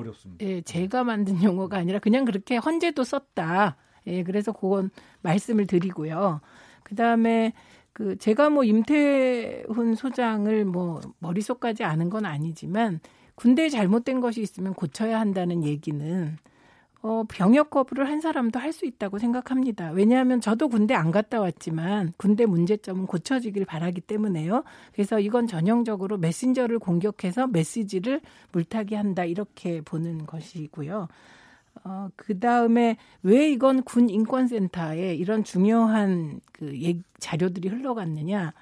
예, 제가 만든 용어가 아니라 그냥 그렇게 헌재도 썼다. 예, 그래서 그건 말씀을 드리고요. 그다음에 그 제가 뭐 임태훈 소장을 뭐 머릿속까지 아는 건 아니지만 군대에 잘못된 것이 있으면 고쳐야 한다는 얘기는 어, 병역 거부를 한 사람도 할 수 있다고 생각합니다. 왜냐하면 저도 군대 안 갔다 왔지만 군대 문제점은 고쳐지길 바라기 때문에요. 그래서 이건 전형적으로 메신저를 공격해서 메시지를 물타기 한다 이렇게 보는 것이고요. 어, 그 다음에 왜 이건 군 인권센터에 이런 중요한 그 얘- 자료들이 흘러갔느냐.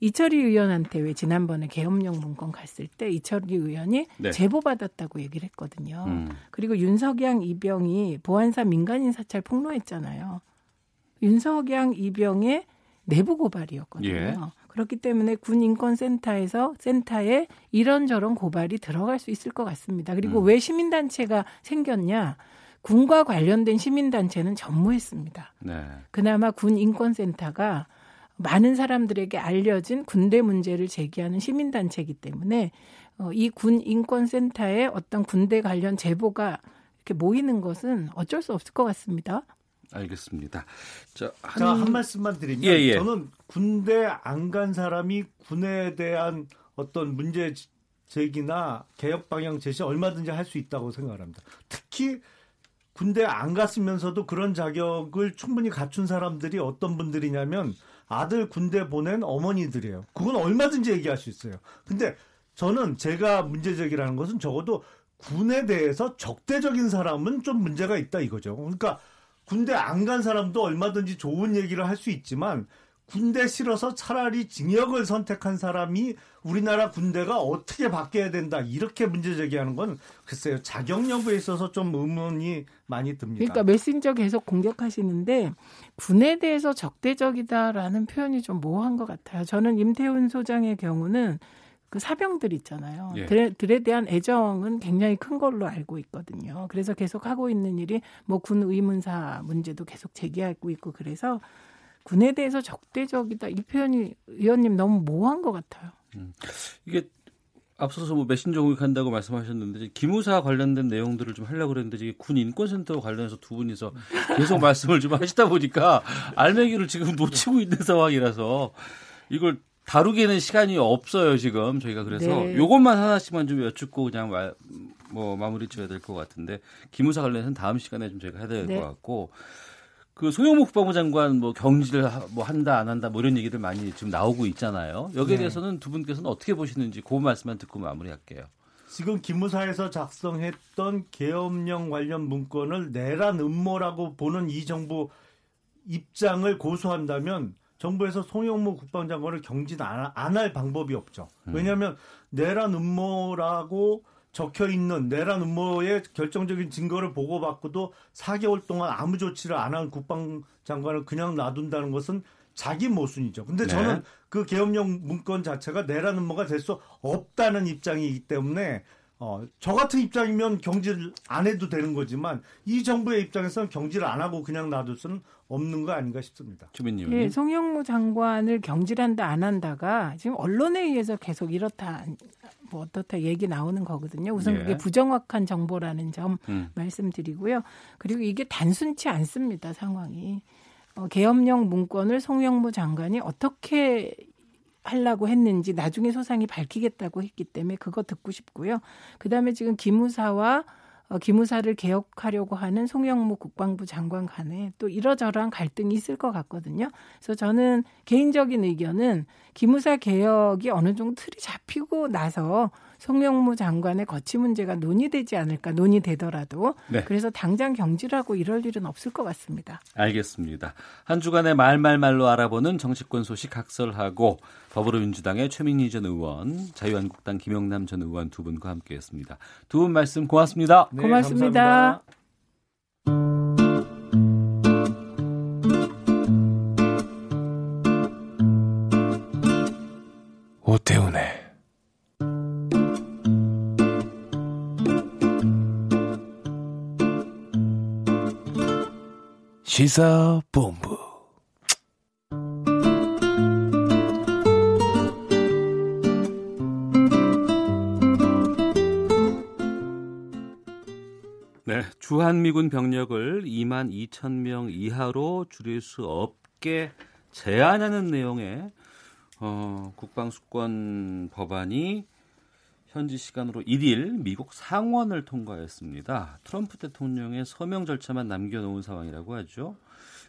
이철희 의원한테 왜 지난번에 계엄령 문건 갔을 때 이철희 의원이 네. 제보 받았다고 얘기를 했거든요. 음. 그리고 윤석양 이병이 보안사 민간인 사찰 폭로했잖아요. 윤석양 이병의 내부 고발이었거든요. 예. 그렇기 때문에 군 인권센터에서 센터에 이런저런 고발이 들어갈 수 있을 것 같습니다. 그리고 음. 왜 시민단체가 생겼냐? 군과 관련된 시민단체는 전무했습니다. 네. 그나마 군 인권센터가 많은 사람들에게 알려진 군대 문제를 제기하는 시민단체이기 때문에 어, 이군 인권센터에 어떤 군대 관련 제보가 이렇게 모이는 것은 어쩔 수 없을 것 같습니다. 알겠습니다. 자, 한, 자, 한 말씀만 드리면 예, 예. 저는 군대 안 간 사람이 군에 대한 어떤 문제 제기나 개혁 방향 제시 얼마든지 할 수 있다고 생각합니다. 특히 군대 안 갔으면서도 그런 자격을 충분히 갖춘 사람들이 어떤 분들이냐면 아들 군대 보낸 어머니들이에요. 그건 얼마든지 얘기할 수 있어요. 근데 저는 제가 문제 제기라는 것은 적어도 군에 대해서 적대적인 사람은 좀 문제가 있다 이거죠. 그러니까 군대 안 간 사람도 얼마든지 좋은 얘기를 할 수 있지만 군대 싫어서 차라리 징역을 선택한 사람이 우리나라 군대가 어떻게 바뀌어야 된다 이렇게 문제 제기하는 건 글쎄요 자격 여부에 있어서 좀 의문이 많이 듭니다. 그러니까 메신저 계속 공격하시는데 군에 대해서 적대적이다라는 표현이 좀 모호한 것 같아요. 저는 임태훈 소장의 경우는 그 사병들 있잖아요. 예. 들에, 들에 대한 애정은 굉장히 큰 걸로 알고 있거든요. 그래서 계속 하고 있는 일이 뭐 군 의문사 문제도 계속 제기하고 있고 그래서 군에 대해서 적대적이다 이 표현이 의원님 너무 모호한 것 같아요. 이게 앞서서 뭐 메신저 공격한다고 말씀하셨는데 기무사 관련된 내용들을 좀 하려고 그랬는데 이게 군 인권센터 관련해서 두 분이서 계속 말씀을 좀 하시다 보니까 알맹이를 지금 놓치고 있는 상황이라서 이걸 다루기에는 시간이 없어요 지금 저희가 그래서 네. 요것만 하나씩만 좀 여쭙고 그냥 말, 뭐 마무리 지어야 될 것 같은데 기무사 관련해서는 다음 시간에 좀 저희가 해야 될것 네. 같고 그 소영무 국방부 장관 뭐 경질을 하- 뭐 한다 안 한다 뭐 이런 얘기들 많이 지금 나오고 있잖아요. 여기에 네. 대해서는 두 분께서는 어떻게 보시는지 그 말씀만 듣고 마무리할게요. 지금 기무사에서 작성했던 계엄령 관련 문건을 내란 음모라고 보는 이 정부 입장을 고수한다면 정부에서 송영무 국방장관을 경진 안할 방법이 없죠. 왜냐하면 내란 음모라고 적혀 있는 내란 음모의 결정적인 증거를 보고받고도 4개월 동안 아무 조치를 안 한 국방장관을 그냥 놔둔다는 것은 자기 모순이죠. 근데 네. 저는 그 계엄령 문건 자체가 내란 음모가 될 수 없다는 입장이기 때문에 어, 저 같은 입장이면 경질 안 해도 되는 거지만 이 정부의 입장에서는 경질 안 하고 그냥 놔둘 수는 없는 거 아닌가 싶습니다. 주민님. 예, 송영무 장관을 경질한다 안 한다가 지금 언론에 의해서 계속 이렇다 뭐 어떻다 얘기 나오는 거거든요. 우선 예. 그게 부정확한 정보라는 점 음. 말씀드리고요. 그리고 이게 단순치 않습니다 상황이. 어, 계엄령 문건을 송영무 장관이 어떻게 하려고 했는지 나중에 소상히 밝히겠다고 했기 때문에 그거 듣고 싶고요. 그다음에 지금 기무사와 어, 기무사를 개혁하려고 하는 송영무 국방부 장관 간에 또 이러저러한 갈등이 있을 것 같거든요. 그래서 저는 개인적인 의견은 기무사 개혁이 어느 정도 틀이 잡히고 나서 송영무 장관의 거취 문제가 논의되지 않을까 논의되더라도 네. 그래서 당장 경질하고 이럴 일은 없을 것 같습니다. 알겠습니다. 한 주간의 말말말로 알아보는 정치권 소식 각설하고 더불어민주당의 최민희 전 의원, 자유한국당 김영남 전 의원 두 분과 함께했습니다. 두 분 말씀 고맙습니다. 네, 고맙습니다. 감사합니다. 오태훈의 시사본부. 네, 주한미군 병력을 2만 2천 명 이하로 줄일 수 없게 제한하는 내용의 어, 국방수권 법안이 현지 시간으로 1일 미국 상원을 통과했습니다. 트럼프 대통령의 서명 절차만 남겨놓은 상황이라고 하죠.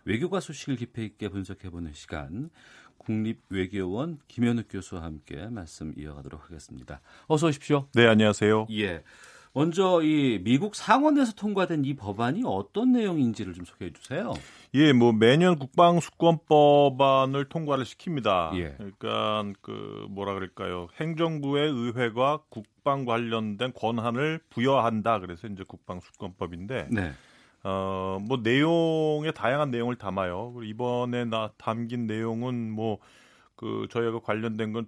외교가 소식을 깊이 있게 분석해보는 시간 국립외교원 김현욱 교수와 함께 말씀 이어가도록 하겠습니다. 어서 오십시오. 네, 안녕하세요. 예. 먼저 이 미국 상원에서 통과된 이 법안이 어떤 내용인지를 좀 소개해 주세요. 예, 뭐 매년 국방 수권 법안을 통과를 시킵니다. 예. 그러니까 그 뭐라 그럴까요? 행정부의 의회가 국방 관련된 권한을 부여한다. 그래서 이제 국방 수권법인데 네. 어, 뭐 내용에 다양한 내용을 담아요. 이번에 나 담긴 내용은 뭐 그 저희가 관련된 건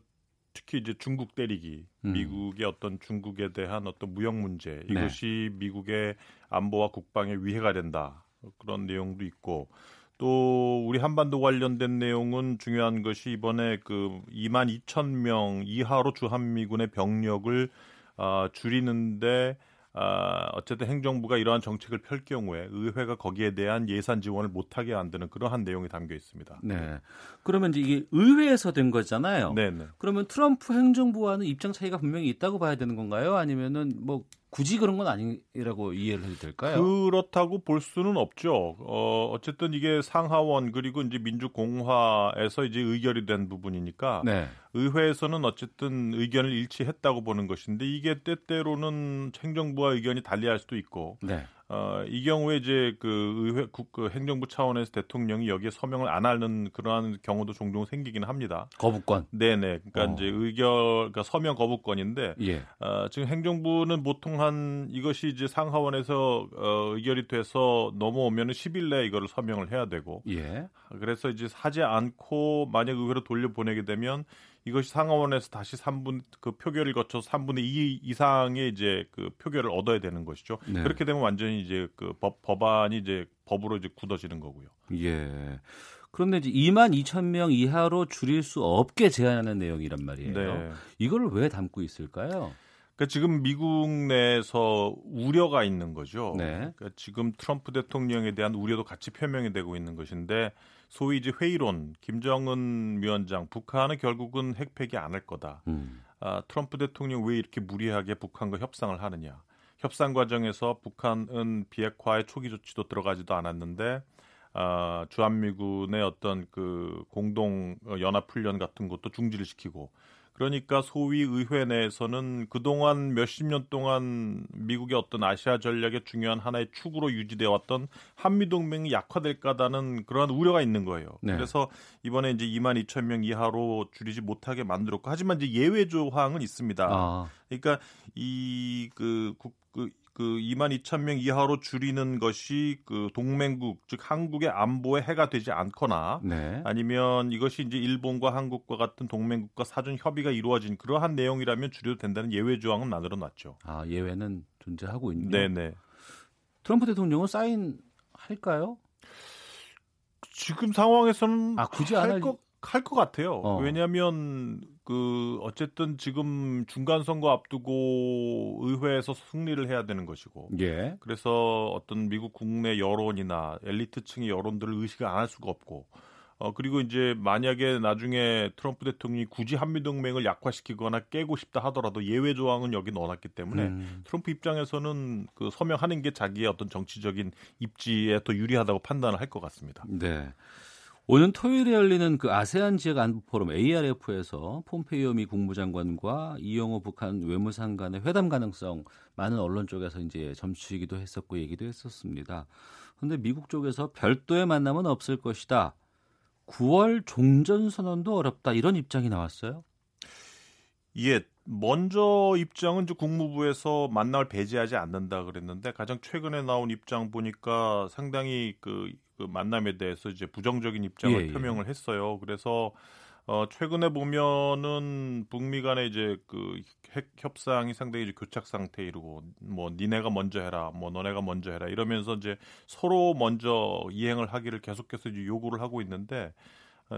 특히 이제 중국 때리기, 음. 미국의 어떤 중국에 대한 어떤 무역 문제 네. 이것이 미국의 안보와 국방에 위해가 된다 그런 내용도 있고 또 우리 한반도 관련된 내용은 중요한 것이 이번에 그 2만 2천 명 이하로 주한미군의 병력을 아, 줄이는데 아, 어쨌든 행정부가 이러한 정책을 펼 경우에 의회가 거기에 대한 예산 지원을 못하게 만드는 그러한 내용이 담겨 있습니다. 네. 그러면 이제 이게 의회에서 된 거잖아요. 네, 네. 그러면 트럼프 행정부와는 입장 차이가 분명히 있다고 봐야 되는 건가요? 아니면은 뭐 굳이 그런 건 아니라고 이해를 해도 될까요? 그렇다고 볼 수는 없죠. 어, 어쨌든 이게 상하원 그리고 이제 민주공화에서 이제 의결이 된 부분이니까 네. 의회에서는 어쨌든 의견을 일치했다고 보는 것인데 이게 때때로는 행정부와 의견이 달리할 수도 있고 네. 어, 이 경우에 이제 그 의회 국 그 행정부 차원에서 대통령이 여기에 서명을 안 하는 그러한 경우도 종종 생기긴 합니다. 거부권. 네네. 그러니까 어. 이제 의결, 그러니까 서명 거부권인데 예. 어, 지금 행정부는 보통 한 이것이 이제 상하원에서 어, 의결이 돼서 넘어오면은 10일 내에 이거를 서명을 해야 되고 예. 그래서 이제 하지 않고 만약 의회로 돌려 보내게 되면 이것이 상하원에서 다시 3분 그 표결을 거쳐서 3분의 2 이상의 이제 그 표결을 얻어야 되는 것이죠. 네. 그렇게 되면 완전히 이제 그 법, 법안이 이제 법으로 이제 굳어지는 거고요. 예. 그런데 이제 2만 2천 명 이하로 줄일 수 없게 제한하는 내용이란 말이에요. 네. 이걸 왜 담고 있을까요? 그러니까 지금 미국 내에서 우려가 있는 거죠. 네. 그러니까 지금 트럼프 대통령에 대한 우려도 같이 표명이 되고 있는 것인데 소위 이제 회의론 김정은 위원장 북한은 결국은 핵폐기 안 할 거다. 음. 아, 트럼프 대통령 왜 이렇게 무리하게 북한과 협상을 하느냐. 협상 과정에서 북한은 비핵화의 초기 조치도 들어가지도 않았는데 아, 주한미군의 어떤 그 공동 연합 훈련 같은 것도 중지를 시키고 그러니까 소위 의회 내에서는 그동안 몇십 년 동안 미국의 어떤 아시아 전략의 중요한 하나의 축으로 유지되어 왔던 한미 동맹이 약화될 까다는 그러한 우려가 있는 거예요. 네. 그래서 이번에 이제 2만 2천 명 이하로 줄이지 못하게 만들었고 하지만 이제 예외 조항은 있습니다. 아. 그러니까 이그 그, 그 2만 2천 명 이하로 줄이는 것이 그 동맹국 즉 한국의 안보에 해가 되지 않거나 네. 아니면 이것이 이제 일본과 한국과 같은 동맹국과 사전 협의가 이루어진 그러한 내용이라면 줄여도 된다는 예외 조항은 만들어 놨죠. 아, 예외는 존재하고 있네요. 네네. 트럼프 대통령은 사인 할까요? 지금 상황에서는 아, 굳이 안 할- 할것 할 것 같아요. 어. 왜냐하면 그 어쨌든 지금 중간 선거 앞두고 의회에서 승리를 해야 되는 것이고 예. 그래서 어떤 미국 국내 여론이나 엘리트층의 여론들을 의식을 안 할 수가 없고 어 그리고 이제 만약에 나중에 트럼프 대통령이 굳이 한미 동맹을 약화시키거나 깨고 싶다 하더라도 예외 조항은 여기 넣어놨기 때문에 음. 트럼프 입장에서는 그 서명하는 게 자기의 어떤 정치적인 입지에 더 유리하다고 판단을 할 것 같습니다. 네. 오는 토요일에 열리는 그 아세안 지역 안보 포럼 ARF에서 폼페이오 미 국무장관과 이영호 북한 외무상 간의 회담 가능성 많은 언론 쪽에서 이제 점치기도 했었고 얘기도 했었습니다. 그런데 미국 쪽에서 별도의 만남은 없을 것이다. 9월 종전 선언도 어렵다 이런 입장이 나왔어요. 예, 먼저 입장은 이제 국무부에서 만남을 배제하지 않는다 그랬는데 가장 최근에 나온 입장 보니까 상당히 그, 그 만남에 대해서 이제 부정적인 입장을 예, 예. 표명을 했어요. 그래서 어 최근에 보면은 북미 간의 이제 그 핵 협상이 상당히 이제 교착 상태에 이르고 뭐 니네가 먼저 해라, 뭐 너네가 먼저 해라 이러면서 이제 서로 먼저 이행을 하기를 계속해서 이제 요구를 하고 있는데 어,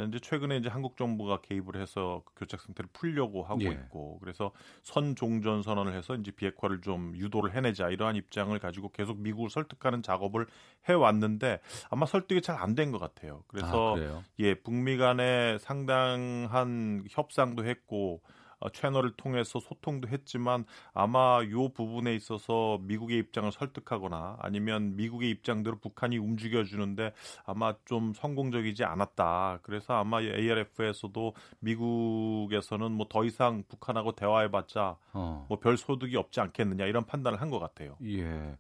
이제 최근에 이제 한국 정부가 개입을 해서 그 교착 상태를 풀려고 하고 예. 있고 그래서 선 종전 선언을 해서 이제 비핵화를 좀 유도를 해내자 이러한 입장을 가지고 계속 미국을 설득하는 작업을 해 왔는데 아마 설득이 잘 안 된 것 같아요. 그래서 아? 예 북미 간에 상당한 협상도 했고 어, 채널을 통해서 소통도 했지만 아마 요 부분에 있어서 미국의 입장을 설득하거나 아니면 미국의 입장대로 북한이 움직여 주는데 아마 좀 성공적이지 않았다. 그래서 아마 ARF에서도 미국에서는 뭐 더 이상 북한하고 대화해봤자 어. 뭐별 소득이 없지 않겠느냐 이런 판단을 한 것 같아요. 예.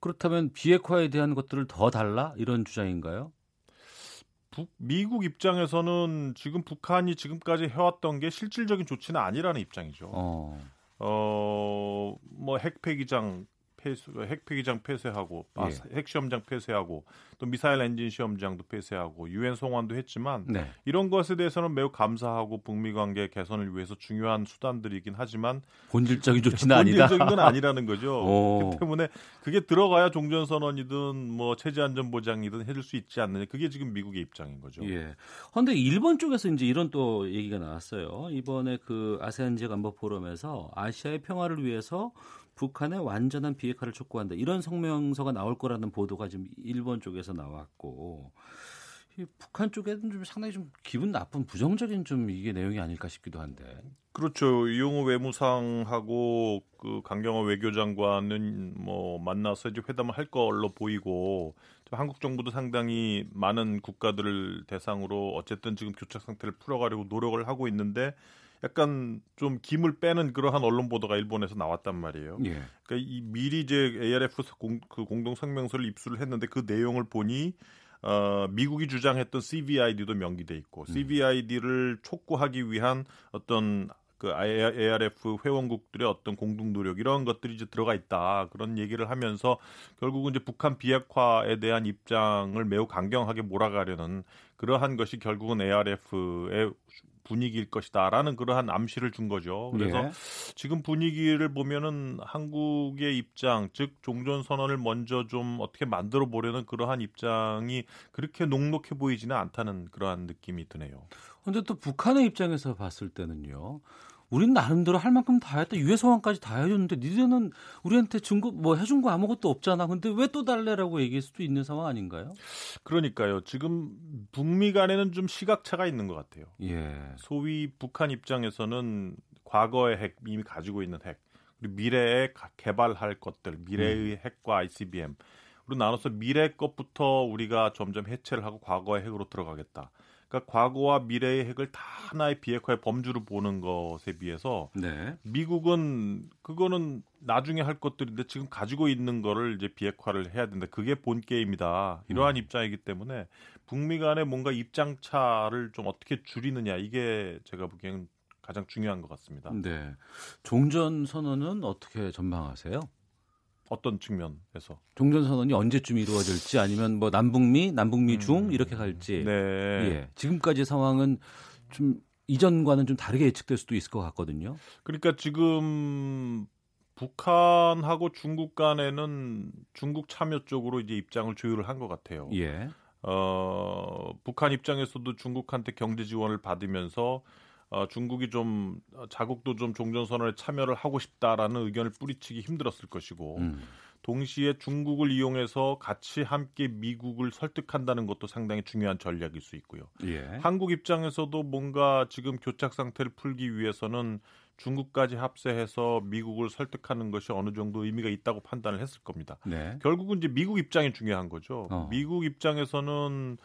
그렇다면 비핵화에 대한 것들을 더 달라 이런 주장인가요? 북, 미국 입장에서는 지금 북한이 지금까지 해왔던 게 실질적인 조치는 아니라는 입장이죠. 어. 어, 뭐 핵폐기장 폐쇄, 핵폐기장 폐쇄하고, 아, 예. 핵시험장 폐쇄하고, 또 미사일 엔진 시험장도 폐쇄하고, 유엔 송환도 했지만 네. 이런 것에 대해서는 매우 감사하고 북미 관계 개선을 위해서 중요한 수단들이긴 하지만 본질적인 조치는 아니다. 본질적인 건 아니라는 거죠. 오. 그렇기 때문에 그게 들어가야 종전 선언이든 뭐 체제 안전 보장이든 해줄 수 있지 않느냐. 그게 지금 미국의 입장인 거죠. 예. 그런데 일본 쪽에서 이제 이런 또 얘기가 나왔어요. 이번에 그 아세안 지역 안보 포럼에서 아시아의 평화를 위해서 북한의 완전한 비핵화를 촉구한다. 이런 성명서가 나올 거라는 보도가 지금 일본 쪽에서 나왔고 이 북한 쪽에는 좀 상당히 좀 기분 나쁜 부정적인 좀 이게 내용이 아닐까 싶기도 한데. 그렇죠. 이용호 외무상하고 그 강경화 외교장관은 뭐 만나서 이제 회담을 할 걸로 보이고 또 한국 정부도 상당히 많은 국가들을 대상으로 어쨌든 지금 교착 상태를 풀어가려고 노력을 하고 있는데 약간 좀 김을 빼는 그러한 언론 보도가 일본에서 나왔단 말이에요. 예. 그러니까 이 미리 이제 ARF 공, 그 공동 성명서를 입수를 했는데 그 내용을 보니 어, 미국이 주장했던 CVID도 명기돼 있고 CVID를 촉구하기 위한 어떤 그 ARF 회원국들의 어떤 공동 노력 이런 것들이 이제 들어가 있다 그런 얘기를 하면서 결국은 이제 북한 비핵화에 대한 입장을 매우 강경하게 몰아가려는 그러한 것이 결국은 ARF의 분위기일 것이다라는 그러한 암시를 준 거죠. 그래서 예. 지금 분위기를 보면은 한국의 입장, 즉 종전 선언을 먼저 좀 어떻게 만들어 보려는 그러한 입장이 그렇게 녹록해 보이지는 않다는 그러한 느낌이 드네요. 근데 또 북한의 입장에서 봤을 때는요. 우린 나름대로 할 만큼 다 했다. 유해 소환까지 다 해줬는데 니네는 우리한테 중국 뭐 해준 거 아무것도 없잖아. 근데 왜 또 달래라고 얘기할 수도 있는 상황 아닌가요? 그러니까요. 지금 북미 간에는 좀 시각차가 있는 것 같아요. 예. 소위 북한 입장에서는 과거의 핵 이미 가지고 있는 핵 그리고 미래에 가- 개발할 것들 미래의 핵과 ICBM 우리 나눠서 미래 것부터 우리가 점점 해체를 하고 과거의 핵으로 들어가겠다. 그러니까 과거와 미래의 핵을 다 하나의 비핵화의 범주로 보는 것에 비해서 네. 미국은 그거는 나중에 할 것들인데 지금 가지고 있는 거를 이제 비핵화를 해야 된다. 그게 본 게임이다. 이러한 입장이기 때문에 북미 간의 뭔가 입장 차를 좀 어떻게 줄이느냐 이게 제가 보기에는 가장 중요한 것 같습니다. 네. 종전 선언은 어떻게 전망하세요? 어떤 측면에서? 종전 선언이 언제쯤 이루어질지 아니면 뭐 남북미, 남북미 중 이렇게 갈지. 네. 예. 지금까지 상황은 좀 이전과는 좀 다르게 예측될 수도 있을 것 같거든요. 그러니까 지금 북한하고 중국 간에는 중국 참여 쪽으로 이제 입장을 조율을 한 것 같아요. 예. 어, 북한 입장에서도 중국한테 경제 지원을 받으면서 어, 중국이 좀 어, 자국도 좀 종전 선언에 참여를 하고 싶다라는 의견을 뿌리치기 힘들었을 것이고 음. 동시에 중국을 이용해서 같이 함께 미국을 설득한다는 것도 상당히 중요한 전략일 수 있고요. 예. 한국 입장에서도 뭔가 지금 교착 상태를 풀기 위해서는 중국까지 합세해서 미국을 설득하는 것이 어느 정도 의미가 있다고 판단을 했을 겁니다. 네. 결국은 이제 미국 입장이 중요한 거죠. 어. 미국 입장에서는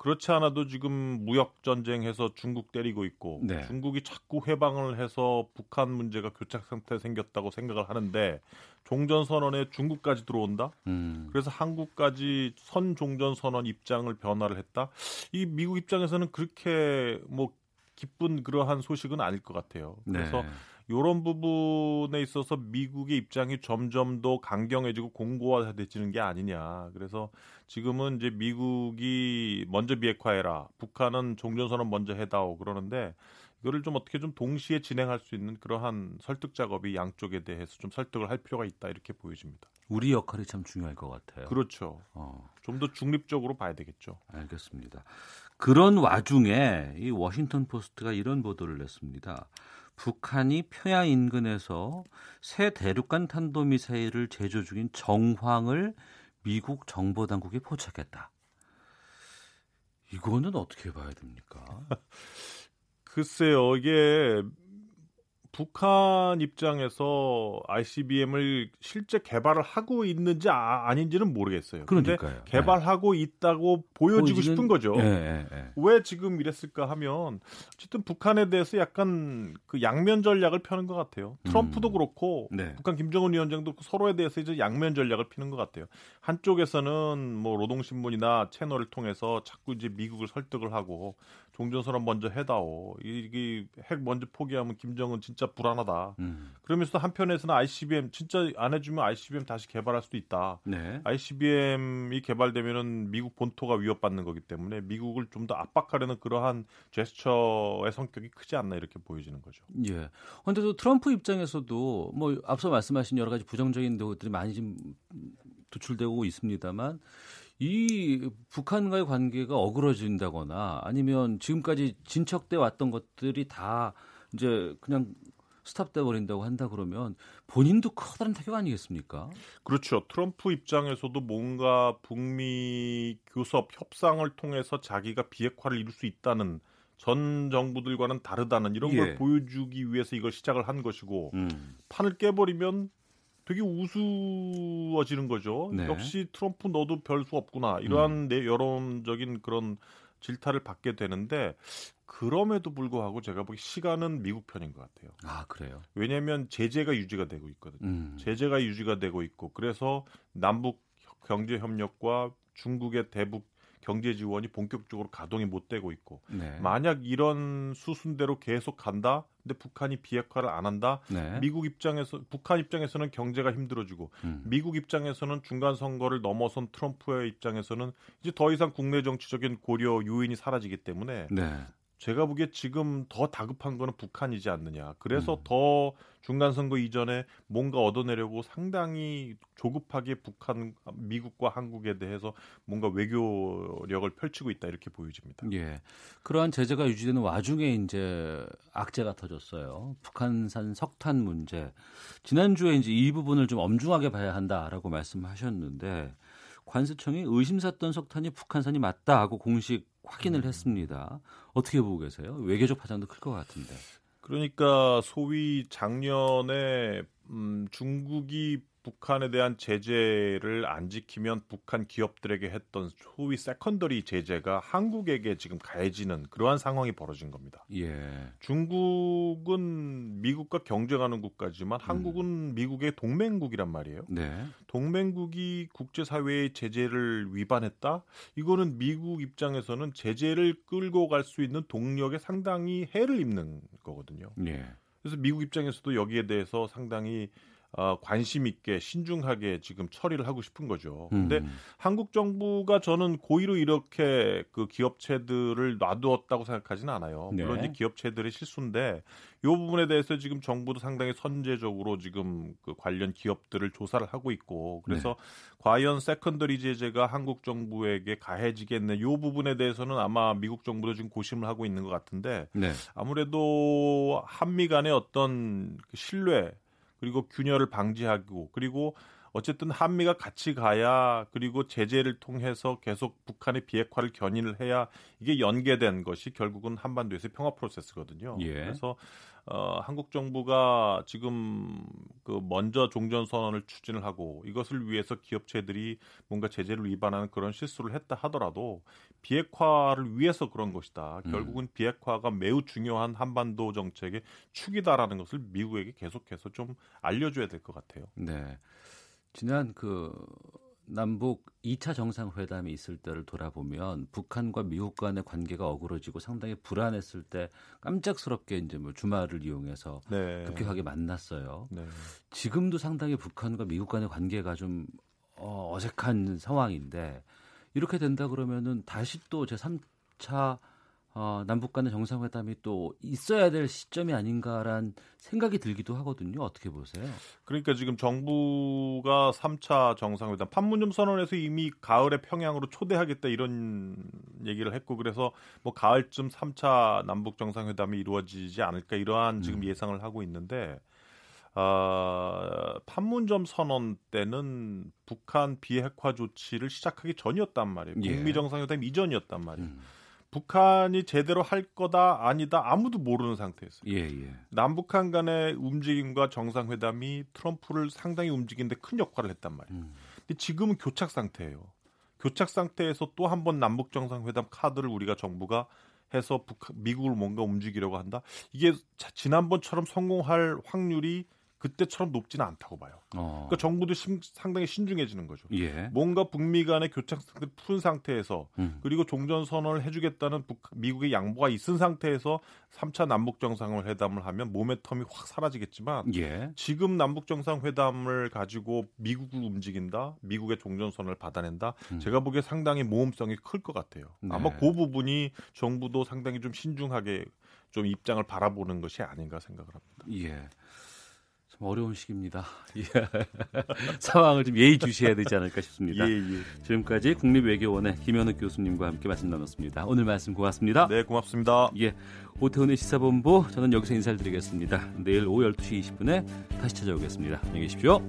그렇지 않아도 지금 무역 전쟁해서 중국 때리고 있고 네. 중국이 자꾸 해방을 해서 북한 문제가 교착 상태 생겼다고 생각을 하는데 종전 선언에 중국까지 들어온다. 음. 그래서 한국까지 선 종전 선언 입장을 변화를 했다. 이 미국 입장에서는 그렇게 뭐 기쁜 그러한 소식은 아닐 것 같아요. 그래서 네. 이런 부분에 있어서 미국의 입장이 점점 더 강경해지고 공고화되지는 게 아니냐. 그래서 지금은 이제 미국이 먼저 비핵화해라. 북한은 종전선언 먼저 해다오. 그러는데 이거를 좀 어떻게 좀 동시에 진행할 수 있는 그러한 설득 작업이 양쪽에 대해서 좀 설득을 할 필요가 있다 이렇게 보여집니다. 우리 역할이 참 중요할 것 같아요. 그렇죠. 어. 좀 더 중립적으로 봐야 되겠죠. 알겠습니다. 그런 와중에 이 워싱턴 포스트가 이런 보도를 냈습니다. 북한이 평양 인근에서 새 대륙간 탄도미사일을 제조 중인 정황을 미국 정보 당국에 포착했다. 이거는 어떻게 봐야 됩니까? 글쎄요, 이게 북한 입장에서 ICBM을 실제 개발을 하고 있는지 아, 닌지는 모르겠어요. 근데 그러니까요. 개발하고 있다고 보여지고 보여지는- 싶은 거죠. 예, 예, 예. 왜 지금 이랬을까 하면 어쨌든 북한에 대해서 약간 그 양면 전략을 펴는 것 같아요. 트럼프도 음. 그렇고 네. 북한 김정은 위원장도 서로에 대해서 이제 양면 전략을 피는 것 같아요. 한쪽에서는 뭐 노동신문이나 채널을 통해서 자꾸 이제 미국을 설득을 하고 종전선언 먼저 해다오. 이게 핵 먼저 포기하면 김정은 진짜 불안하다. 음. 그러면서 한편에서는 ICBM 진짜 안 해주면 ICBM 다시 개발할 수도 있다. 네. ICBM이 개발되면은 미국 본토가 위협받는 거기 때문에 미국을 좀 더 압박하려는 그러한 제스처의 성격이 크지 않나 이렇게 보여지는 거죠. 예. 근데 또 트럼프 입장에서도 뭐 앞서 말씀하신 여러 가지 부정적인 것들이 많이 좀 도출되고 있습니다만 이 북한과의 관계가 어그러진다거나 아니면 지금까지 진척돼 왔던 것들이 다 이제 그냥 스탑돼 버린다고 한다 그러면 본인도 커다란 타격 아니겠습니까? 그렇죠. 트럼프 입장에서도 뭔가 북미 교섭 협상을 통해서 자기가 비핵화를 이룰 수 있다는 전 정부들과는 다르다는 이런 예. 걸 보여주기 위해서 이걸 시작을 한 것이고 음. 판을 깨버리면 되게 우스워지는 거죠. 네. 역시 트럼프 너도 별 수 없구나 이러한 내 여론적인 그런 질타를 받게 되는데 그럼에도 불구하고 제가 보기 시간은 미국 편인 것 같아요. 아 그래요. 왜냐하면 제재가 유지가 되고 있거든요. 음. 제재가 유지가 되고 있고 그래서 남북 경제 협력과 중국의 대북 경제 지원이 본격적으로 가동이 못 되고 있고 네. 만약 이런 수순대로 계속 간다. 근데 북한이 비핵화를 안 한다. 네. 미국 입장에서 북한 입장에서는 경제가 힘들어지고 음. 미국 입장에서는 중간 선거를 넘어선 트럼프의 입장에서는 이제 더 이상 국내 정치적인 고려 요인이 사라지기 때문에 네. 제가 보기에 지금 더 다급한 거는 북한이지 않느냐. 그래서 음. 더 중간 선거 이전에 뭔가 얻어내려고 상당히 조급하게 북한, 미국과 한국에 대해서 뭔가 외교력을 펼치고 있다 이렇게 보여집니다. 예. 그러한 제재가 유지되는 와중에 이제 악재가 터졌어요. 북한산 석탄 문제. 지난주에 이제 이 부분을 좀 엄중하게 봐야 한다라고 말씀하셨는데 관세청이 의심샀던 석탄이 북한산이 맞다 하고 공식 확인을 했습니다. 어떻게 보고 계세요? 외교적 파장도 클 것 같은데. 그러니까 소위 작년에 음, 중국이 북한에 대한 제재를 안 지키면 북한 기업들에게 했던 소위 secondary 제재가 한국에게 지금 가해지는 그러한 상황이 벌어진 겁니다. 예. 중국은 미국과 경쟁하는 국가지만 한국은 미국의 동맹국이란 말이에요. 네. 동맹국이 국제사회의 제재를 위반했다? 이거는 미국 입장에서는 제재를 끌고 갈 수 있는 동력에 상당히 해를 입는 거거든요. 예. 그래서 미국 입장에서도 여기에 대해서 상당히 어, 관심 있게 신중하게 지금 처리를 하고 싶은 거죠. 근데 음. 한국 정부가 저는 고의로 이렇게 그 기업체들을 놔두었다고 생각하지는 않아요. 네. 물론 이제 기업체들의 실수인데 이 부분에 대해서 지금 정부도 상당히 선제적으로 지금 그 관련 기업들을 조사를 하고 있고 그래서 네. 과연 secondary 제재가 한국 정부에게 가해지겠네. 이 부분에 대해서는 아마 미국 정부도 지금 고심을 하고 있는 것 같은데 네. 아무래도 한미 간의 어떤 그 신뢰 그리고 균열을 방지하고 그리고 어쨌든 한미가 같이 가야 그리고 제재를 통해서 계속 북한의 비핵화를 견인을 해야 이게 연계된 것이 결국은 한반도에서의 평화 프로세스거든요. 예. 그래서 어, 한국 정부가 지금 그 먼저 종전 선언을 추진을 하고 이것을 위해서 기업체들이 뭔가 제재를 위반하는 그런 실수를 했다 하더라도 비핵화를 위해서 그런 것이다. 음. 결국은 비핵화가 매우 중요한 한반도 정책의 축이다라는 것을 미국에게 계속해서 좀 알려줘야 될 것 같아요. 네. 지난 그 남북 2차 정상회담이 있을 때를 돌아보면 북한과 미국 간의 관계가 어그러지고 상당히 불안했을 때 깜짝스럽게 이제 뭐 주말을 이용해서 네. 급격하게 만났어요. 네. 지금도 상당히 북한과 미국 간의 관계가 좀 어, 어색한 상황인데 이렇게 된다 그러면은 다시 또 제3차 어, 남북 간의 정상회담이 또 있어야 될 시점이 아닌가란 생각이 들기도 하거든요. 어떻게 보세요? 그러니까 지금 정부가 3차 정상회담 판문점 선언에서 이미 가을에 평양으로 초대하겠다 이런 얘기를 했고 그래서 뭐 가을쯤 3차 남북 정상회담이 이루어지지 않을까 이러한 지금 예상을 하고 있는데 어, 판문점 선언 때는 북한 비핵화 조치를 시작하기 전이었단 말이에요. 예. 북미 정상회담 이전이었단 말이에요. 북한이 제대로 할 거다 아니다 아무도 모르는 상태였어요. 예, 예. 남북한 간의 움직임과 정상회담이 트럼프를 상당히 움직이는데 큰 역할을 했단 말이에요. 음. 근데 지금은 교착 상태예요. 교착 상태에서 또 한 번 남북 정상회담 카드를 우리가 정부가 해서 북, 미국을 뭔가 움직이려고 한다. 이게 자- 지난번처럼 성공할 확률이 그때처럼 높지는 않다고 봐요. 어. 그러니까 정부도 심- 상당히 신중해지는 거죠. 예. 뭔가 북미 간의 교착 상태를 푼 상태에서 음. 그리고 종전 선언을 해주겠다는 북, 미국의 양보가 있은 상태에서 3차 남북 정상회담을 하면 몸의 텀이 확 사라지겠지만 예. 지금 남북 정상 회담을 가지고 미국을 움직인다, 미국의 종전 선언을 받아낸다. 제가 보기에 상당히 모험성이 클 것 같아요. 네. 아마 그 부분이 정부도 상당히 좀 신중하게 좀 입장을 바라보는 것이 아닌가 생각을 합니다. 예. 참 어려운 시기입니다. 예. 상황을 좀 예의주시해야 되지 않을까 싶습니다. 예, 예. 지금까지 국립외교원의 김현욱 교수님과 함께 말씀 나눴습니다. 오늘 말씀 고맙습니다. 네, 고맙습니다. 예. 오태훈의 시사본부 저는 여기서 인사를 드리겠습니다. 내일 오후 12시 20분에 다시 찾아오겠습니다. 안녕히 계십시오.